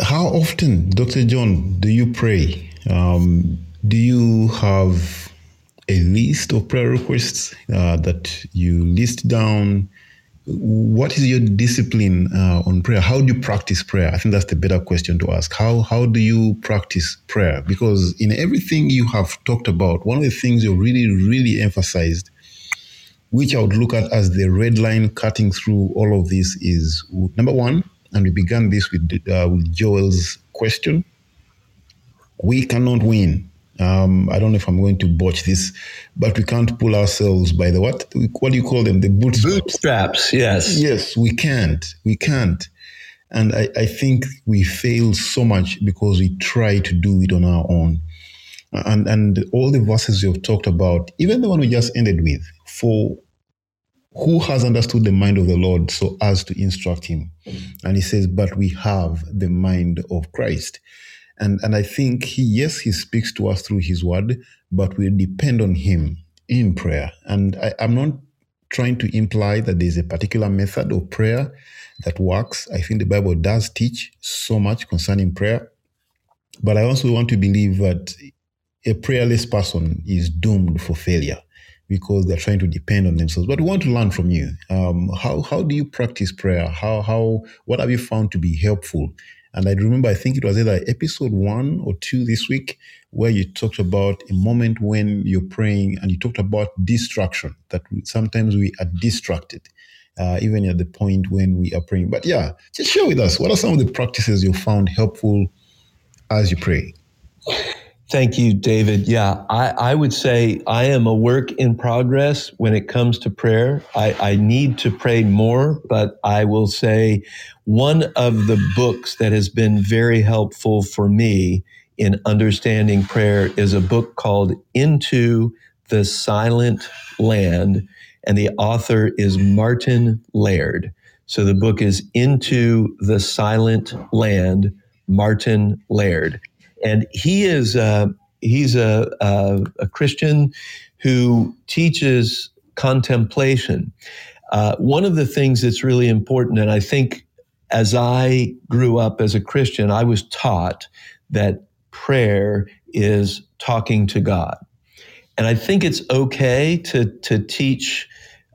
Speaker 1: how often, Dr. John, do you pray? Um, do you have a list of prayer requests uh, that you list down? What is your discipline uh, on prayer? How do you practice prayer? I think that's the better question to ask. How how do you practice prayer? Because in everything you have talked about, one of the things you really really emphasized, which I would look at as the red line cutting through all of this, is number one, and we began this with uh, with Joel's question. We cannot win um, I don't know if I'm going to botch this, but we can't pull ourselves by the what? What do you call them? The bootstraps.
Speaker 2: Bootstraps, yes.
Speaker 1: Yes, we can't. We can't. And I, I think we fail so much because we try to do it on our own. And and all the verses you've talked about, even the one we just ended with, for who has understood the mind of the Lord so as to instruct him? And he says, But we have the mind of Christ. And, and I think he, yes, he speaks to us through his word, but we depend on him in prayer. And I, I'm not trying to imply that there's a particular method of prayer that works. I think the Bible does teach so much concerning prayer. But I also want to believe that a prayerless person is doomed for failure because they're trying to depend on themselves. But we want to learn from you. Um, how how do you practice prayer? How how what have you found to be helpful and I remember, I think it was either episode one or two this week, where you talked about a moment when you're praying and you talked about distraction, that sometimes we are distracted, uh, even at the point when we are praying. But yeah, just share with us what are some of the practices you found helpful as you pray?
Speaker 2: Thank you, David. Yeah, I, I, would say I am a work in progress when it comes to prayer. I, I need to pray more, but I will say one of the books that has been very helpful for me in understanding prayer is a book called Into the Silent Land, and the author is Martin Laird. So the book is Into the Silent Land, Martin Laird and he is uh, he's a, a, a, Christian who teaches contemplation. Uh, one of the things that's really important, and I think as I grew up as a Christian, I was taught that prayer is talking to God, and I think it's okay to to teach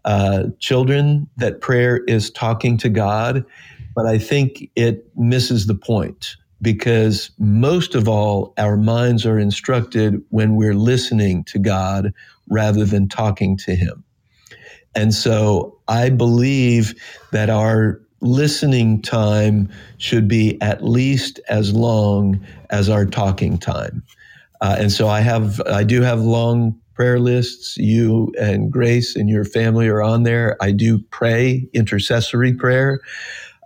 Speaker 2: uh, children that prayer is talking to God, but I think it misses the point because most of all, our minds are instructed when we're listening to God rather than talking to Him. And so I believe that our listening time should be at least as long as our talking time. Uh, and so I have, I do have long prayer lists. You and Grace and your family are on there. I do pray intercessory prayer.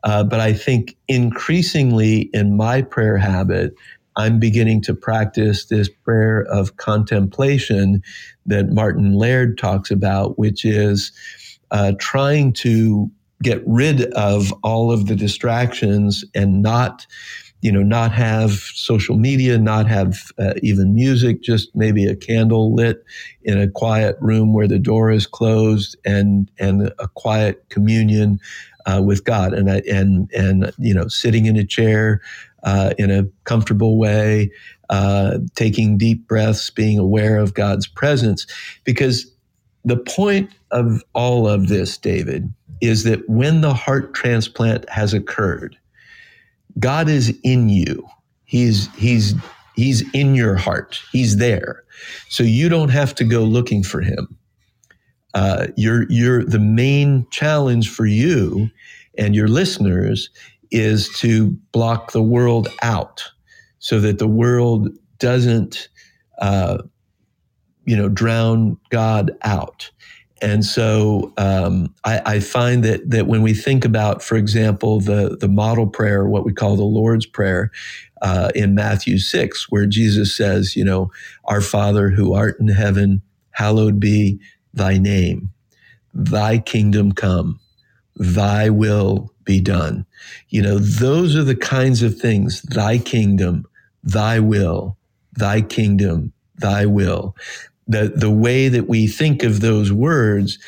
Speaker 2: Uh, but I think increasingly in my prayer habit, I'm beginning to practice this prayer of contemplation that Martin Laird talks about, which is uh, trying to get rid of all of the distractions and not you know not have social media not have uh, even music just maybe a candle lit in a quiet room where the door is closed and and a quiet communion uh, with God, and and and you know, sitting in a chair uh, in a comfortable way, uh, taking deep breaths, being aware of God's presence, because the point of all of this, David, is that when the heart transplant has occurred, God is in you. He's he's he's in your heart. He's there. So you don't have to go looking for him uh, you're, you're, the main challenge for you and your listeners is to block the world out so that the world doesn't, uh, you know, drown God out. And so um, I, I, find that that when we think about, for example, the the model prayer, what we call the Lord's Prayer, uh, in Matthew six, where Jesus says, you know, Our Father who art in heaven, hallowed be thy name. Thy kingdom come, thy will be done. You know, those are the kinds of things, thy kingdom, thy will, thy kingdom, thy will. The, the way that we think of those words,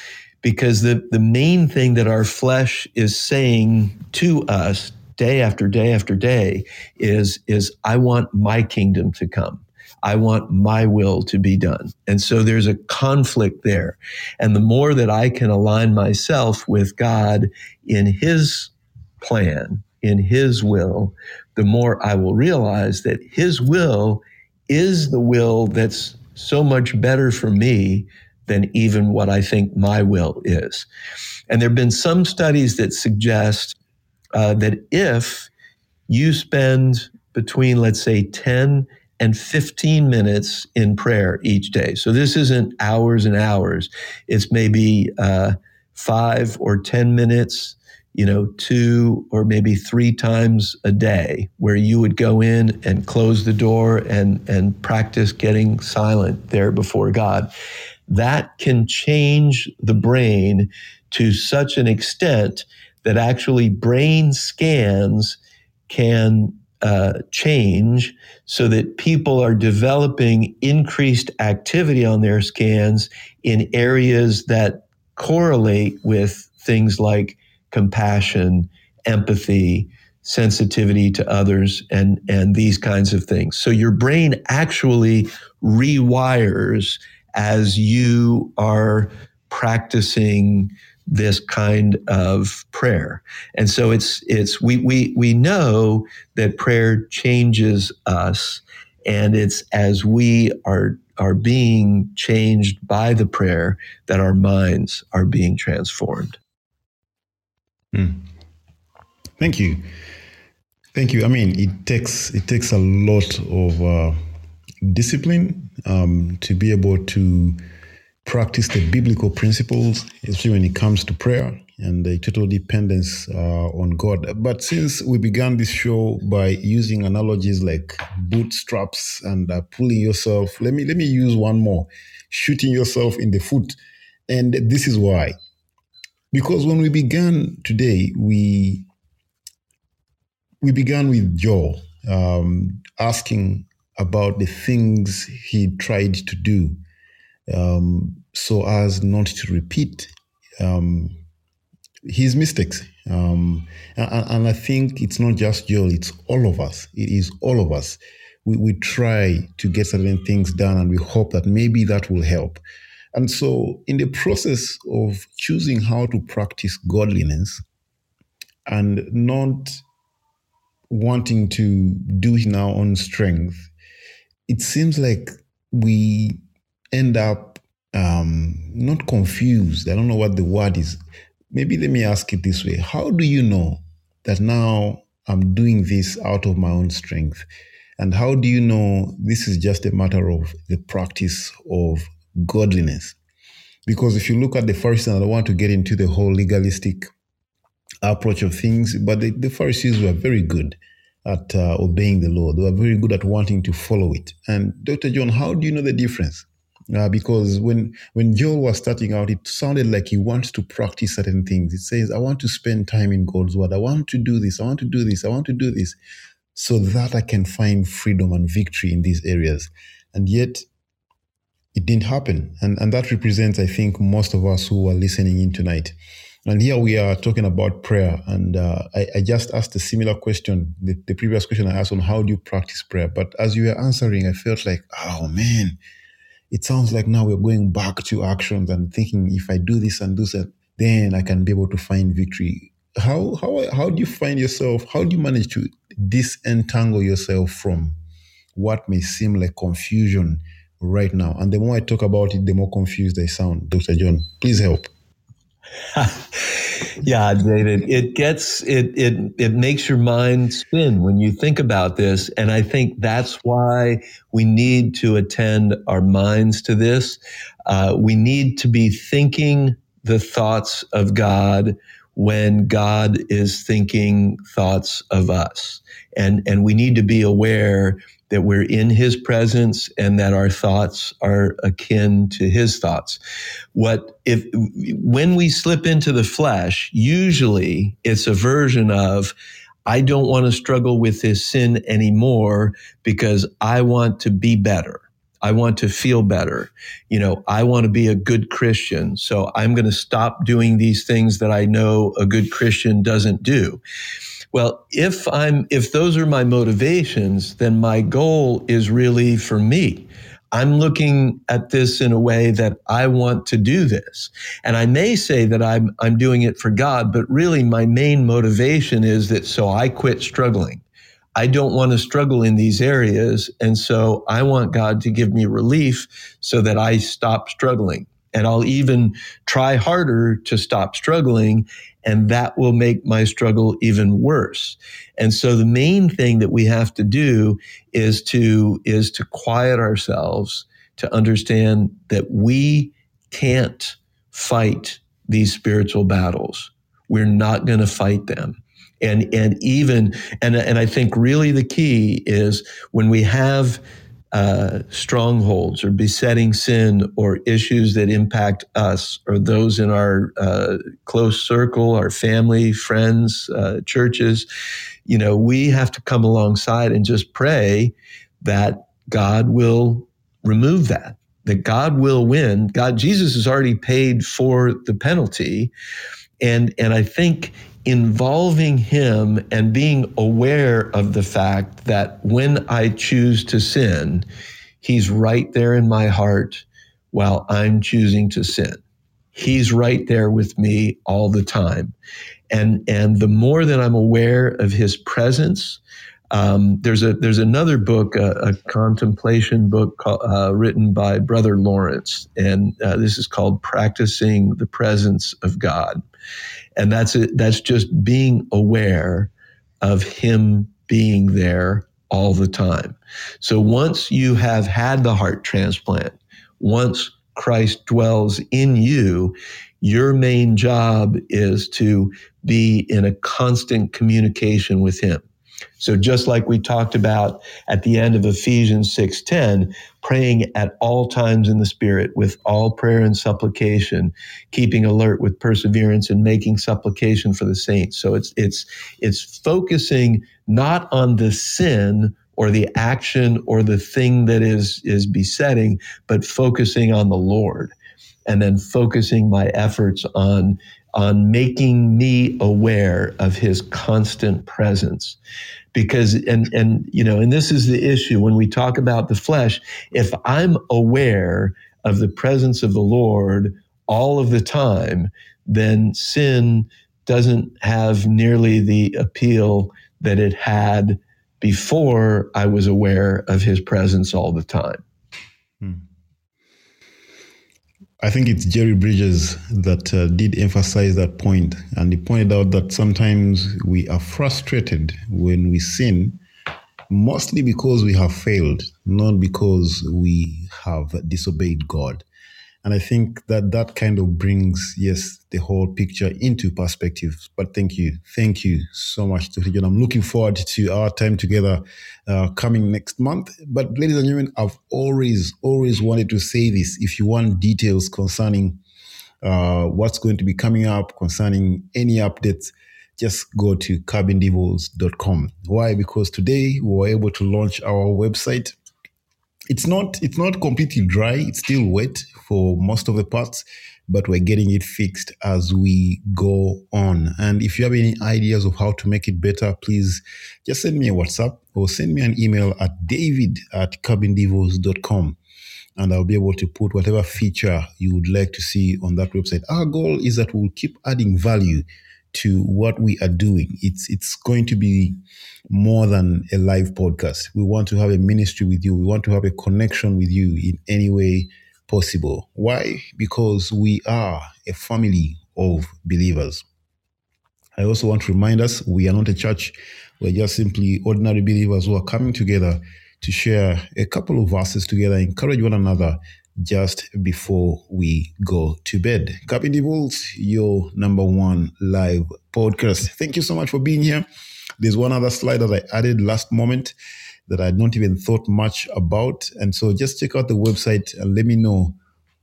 Speaker 2: because the, the main thing that our flesh is saying to us day after day after day is, is I want my kingdom to come. I want my will to be done. And so there's a conflict there. And the more that I can align myself with God in his plan, in his will, the more I will realize that his will is the will that's so much better for me than even what I think my will is. And there have been some studies that suggest uh, that if you spend between, let's say, 10 and 15 minutes in prayer each day. So this isn't hours and hours. It's maybe uh, five or 10 minutes, you know, two or maybe three times a day where you would go in and close the door and, and practice getting silent there before God. That can change the brain to such an extent that actually brain scans can uh, change so that people are developing increased activity on their scans in areas that correlate with things like compassion, empathy, sensitivity to others, and, and these kinds of things. So your brain actually rewires as you are practicing this kind of prayer. And so it's it's we we we know that prayer changes us and it's as we are are being changed by the prayer that our minds are being transformed.
Speaker 1: Mm. Thank you. Thank you. I mean, it takes it takes a lot of uh, discipline um, to be able to practice the biblical principles, especially when it comes to prayer and the total dependence uh, on God. But since we began this show by using analogies like bootstraps and uh, pulling yourself, let me let me use one more: shooting yourself in the foot. And this is why, because when we began today, we we began with Joel um, asking about the things he tried to do um, so as not to repeat um, his mistakes. Um, and, and, I think it's not just Joel, it's all of us. It is all of us. We, we try to get certain things done and we hope that maybe that will help. And so, in the process of choosing how to practice godliness and not wanting to do it in our own strength, it seems like we end up um, not confused. I don't know what the word is. Maybe let me ask it this way How do you know that now I'm doing this out of my own strength? And how do you know this is just a matter of the practice of godliness? Because if you look at the Pharisees, I don't want to get into the whole legalistic approach of things, but the, the Pharisees were very good at uh, obeying the law. They were very good at wanting to follow it. And Dr. John, how do you know the difference? Uh, because when when Joel was starting out, it sounded like he wants to practice certain things. It says, "I want to spend time in God's word. I want to do this. I want to do this. I want to do this, so that I can find freedom and victory in these areas." And yet, it didn't happen, and and that represents, I think, most of us who are listening in tonight. And here we are talking about prayer, and uh, I, I, just asked a similar question, the, the previous question I asked on how do you practice prayer. But as you were answering, I felt like, oh man it sounds like now we're going back to actions and thinking if I do this and do that, then I can be able to find victory. How how how do you find yourself? How do you manage to disentangle yourself from what may seem like confusion right now? And the more I talk about it, the more confused I sound. Dr. John, please help.
Speaker 2: yeah, David, it gets it it it makes your mind spin when you think about this, and I think that's why we need to attend our minds to this. Uh, we need to be thinking the thoughts of God when God is thinking thoughts of us, and and we need to be aware that we're in his presence and that our thoughts are akin to his thoughts. What if, when we slip into the flesh, usually it's a version of, I don't want to struggle with this sin anymore because I want to be better. I want to feel better. You know, I want to be a good Christian. So I'm going to stop doing these things that I know a good Christian doesn't do. Well, if I'm, if those are my motivations, then my goal is really for me. I'm looking at this in a way that I want to do this. And I may say that I'm, I'm doing it for God, but really my main motivation is that so I quit struggling. I don't want to struggle in these areas. And so I want God to give me relief so that I stop struggling. And I'll even try harder to stop struggling. And that will make my struggle even worse. And so the main thing that we have to do is to, is to quiet ourselves to understand that we can't fight these spiritual battles. We're not going to fight them and and even and and I think really the key is when we have uh, strongholds or besetting sin or issues that impact us or those in our uh, close circle, our family, friends, uh, churches, you know, we have to come alongside and just pray that God will remove that, that God will win. God, Jesus has already paid for the penalty. And, and I think involving him and being aware of the fact that when I choose to sin, he's right there in my heart while I'm choosing to sin. He's right there with me all the time. And, and the more that I'm aware of his presence, um, there's a there's another book, a, a contemplation book uh, written by Brother Lawrence, and uh, this is called "Practicing the Presence of God." And that's it. That's just being aware of him being there all the time. So once you have had the heart transplant, once Christ dwells in you, your main job is to be in a constant communication with him. So just like we talked about at the end of Ephesians 6:10, praying at all times in the spirit with all prayer and supplication, keeping alert with perseverance and making supplication for the saints. So it's it's it's focusing not on the sin or the action or the thing that is is besetting, but focusing on the Lord and then focusing my efforts on on making me aware of his constant presence. Because and and you know and this is the issue when we talk about the flesh. If i'm aware of the presence of the lord all of the time then sin doesn't have nearly the appeal that it had before i was aware of his presence all the time
Speaker 1: I think it's Jerry Bridges that uh, did emphasize that point, and he pointed out that sometimes we are frustrated when we sin, mostly because we have failed, not because we have disobeyed God. And I think that that kind of brings, yes, the whole picture into perspective. But thank you. Thank you so much, Dr. John. I'm looking forward to our time together uh, coming next month. But ladies and gentlemen, I've always, always wanted to say this. If you want details concerning uh, what's going to be coming up, concerning any updates, just go to cabindevils.com. Why? Because today we were able to launch our website it's not it's not completely dry it's still wet for most of the parts but we're getting it fixed as we go on and if you have any ideas of how to make it better please just send me a whatsapp or send me an email at david at cabindevils.com and I'll be able to put whatever feature you would like to see on that website. Our goal is that we'll keep adding value to what we are doing. It's it's going to be more than a live podcast. We want to have a ministry with you. We want to have a connection with you in any way possible. Why? Because we are a family of believers. I also want to remind us we are not a church. We're just simply ordinary believers who are coming together to share a couple of verses together, encourage one another, just before we go to bed. Cabin Devils, your number one live podcast. Thank you so much for being here. There's one other slide that I added last moment. that I'd not even thought much about. And so just check out the website and let me know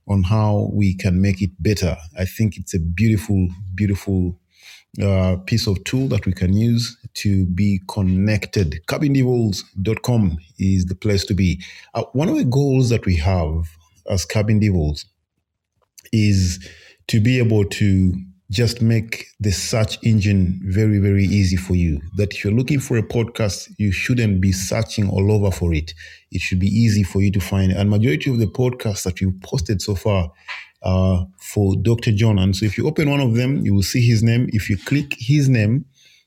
Speaker 1: on how we can make it better. I think it's a beautiful, beautiful uh, piece of tool that we can use to be connected. Cabindevils.com is the place to be. Uh, one of the goals that we have as Cabin Devils is to be able to just make the search engine very, very easy for you. That if you're looking for a podcast, you shouldn't be searching all over for it. It should be easy for you to find. And majority of the podcasts that you've posted so far are for Dr. John. And so if you open one of them, you will see his name. If you click his name,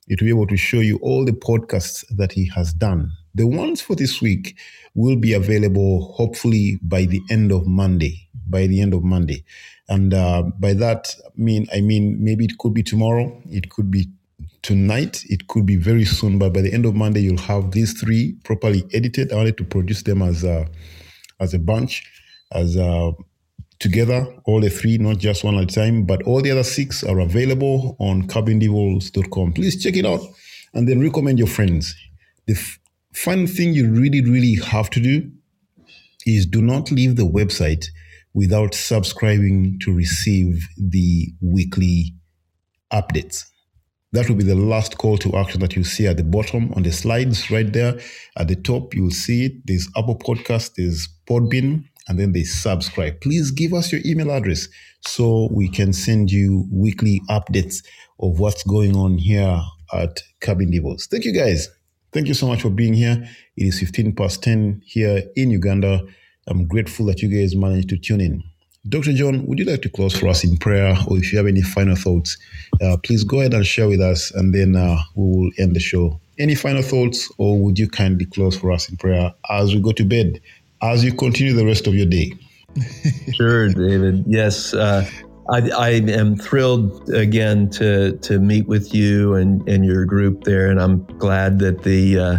Speaker 1: it will be able to show you all the podcasts that he has done. The ones for this week will be available hopefully by the end of Monday. By the end of Monday. And uh, by that I mean I mean maybe it could be tomorrow, it could be tonight, it could be very soon, but by the end of Monday you'll have these three properly edited. I wanted to produce them as a as a bunch, as a together, all the three, not just one at a time, but all the other six are available on cabindevils.com. Please check it out and then recommend your friends. The f- final thing you really, really have to do is do not leave the website without subscribing to receive the weekly updates. That will be the last call to action that you see at the bottom on the slides right there. At the top, you'll see it. There's Apple Podcast, there's Podbean, and then they subscribe. Please give us your email address so we can send you weekly updates of what's going on here at Cabin Devils. Thank you guys. Thank you so much for being here. It is 15 past 10 here in Uganda. I'm grateful that you guys managed to tune in. Dr. John, would you like to close for us in prayer, or if you have any final thoughts, uh, please go ahead and share with us, and then uh, we will end the show. Any final thoughts, or would you kindly close for us in prayer as we go to bed, as you continue the rest of your day?
Speaker 2: sure, David. Yes. Uh, I, I, am thrilled again to to meet with you and, and your group there, and I'm glad that the uh,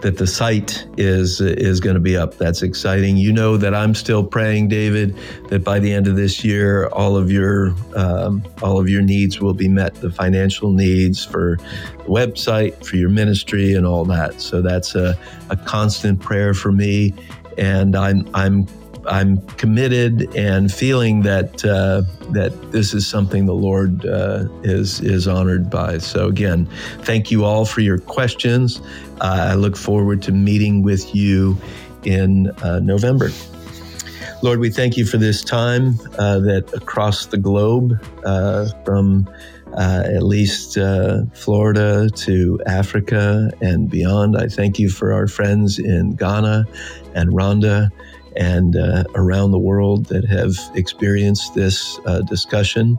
Speaker 2: that the site is is going to be up. That's exciting. You know that I'm still praying, David, that by the end of this year, all of your um, all of your needs will be met. The financial needs for the website, for your ministry, and all that. So that's a, a constant prayer for me, and I'm I'm I'm committed and feeling that uh, that this is something the Lord uh, is is honored by. So again, thank you all for your questions. Uh, I look forward to meeting with you in uh, November. Lord, we thank you for this time uh, that across the globe, uh, from at least Florida to Africa and beyond, I thank you for our friends in Ghana and Rwanda and uh, around the world that have experienced this uh, discussion.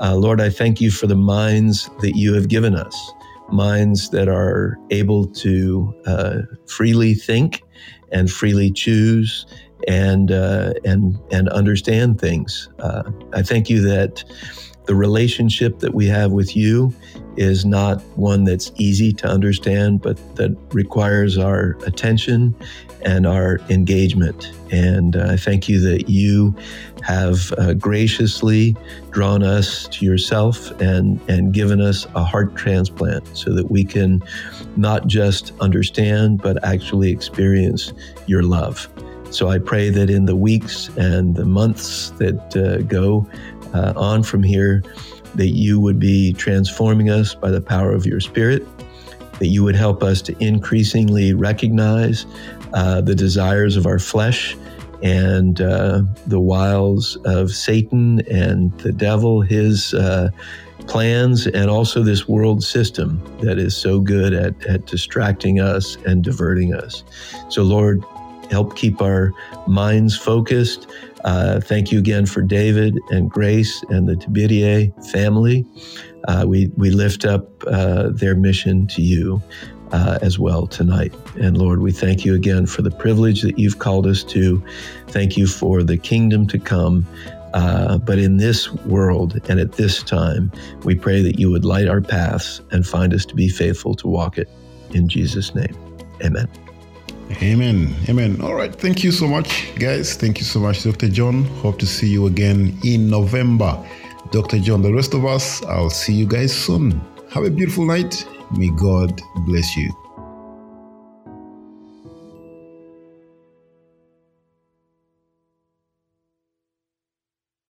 Speaker 2: Uh, Lord, I thank you for the minds that you have given us, minds that are able to uh, freely think and freely choose and uh, and and understand things. Uh, I thank you that the relationship that we have with you is not one that's easy to understand, but that requires our attention and our engagement. And uh, I thank you that you have uh, graciously drawn us to yourself and, and given us a heart transplant so that we can not just understand, but actually experience your love. So I pray that in the weeks and the months that uh, go uh, on from here, that you would be transforming us by the power of your Spirit, that you would help us to increasingly recognize uh, the desires of our flesh and uh, the wiles of Satan and the devil, his uh, plans, and also this world system that is so good at, at distracting us and diverting us. So, Lord, help keep our minds focused. Uh, thank you again for David and Grace and the Tiberier family. Uh, we, we lift up uh, their mission to you uh, as well tonight. And Lord, we thank you again for the privilege that you've called us to. Thank you for the kingdom to come. Uh, but in this world and at this time, we pray that you would light our paths and find us to be faithful to walk it. In Jesus' name, amen.
Speaker 1: Amen. Amen. All right. Thank you so much, guys. Thank you so much, Dr. John. Hope to see you again in November. Dr. John, the rest of us, I'll see you guys soon. Have a beautiful night May God bless you.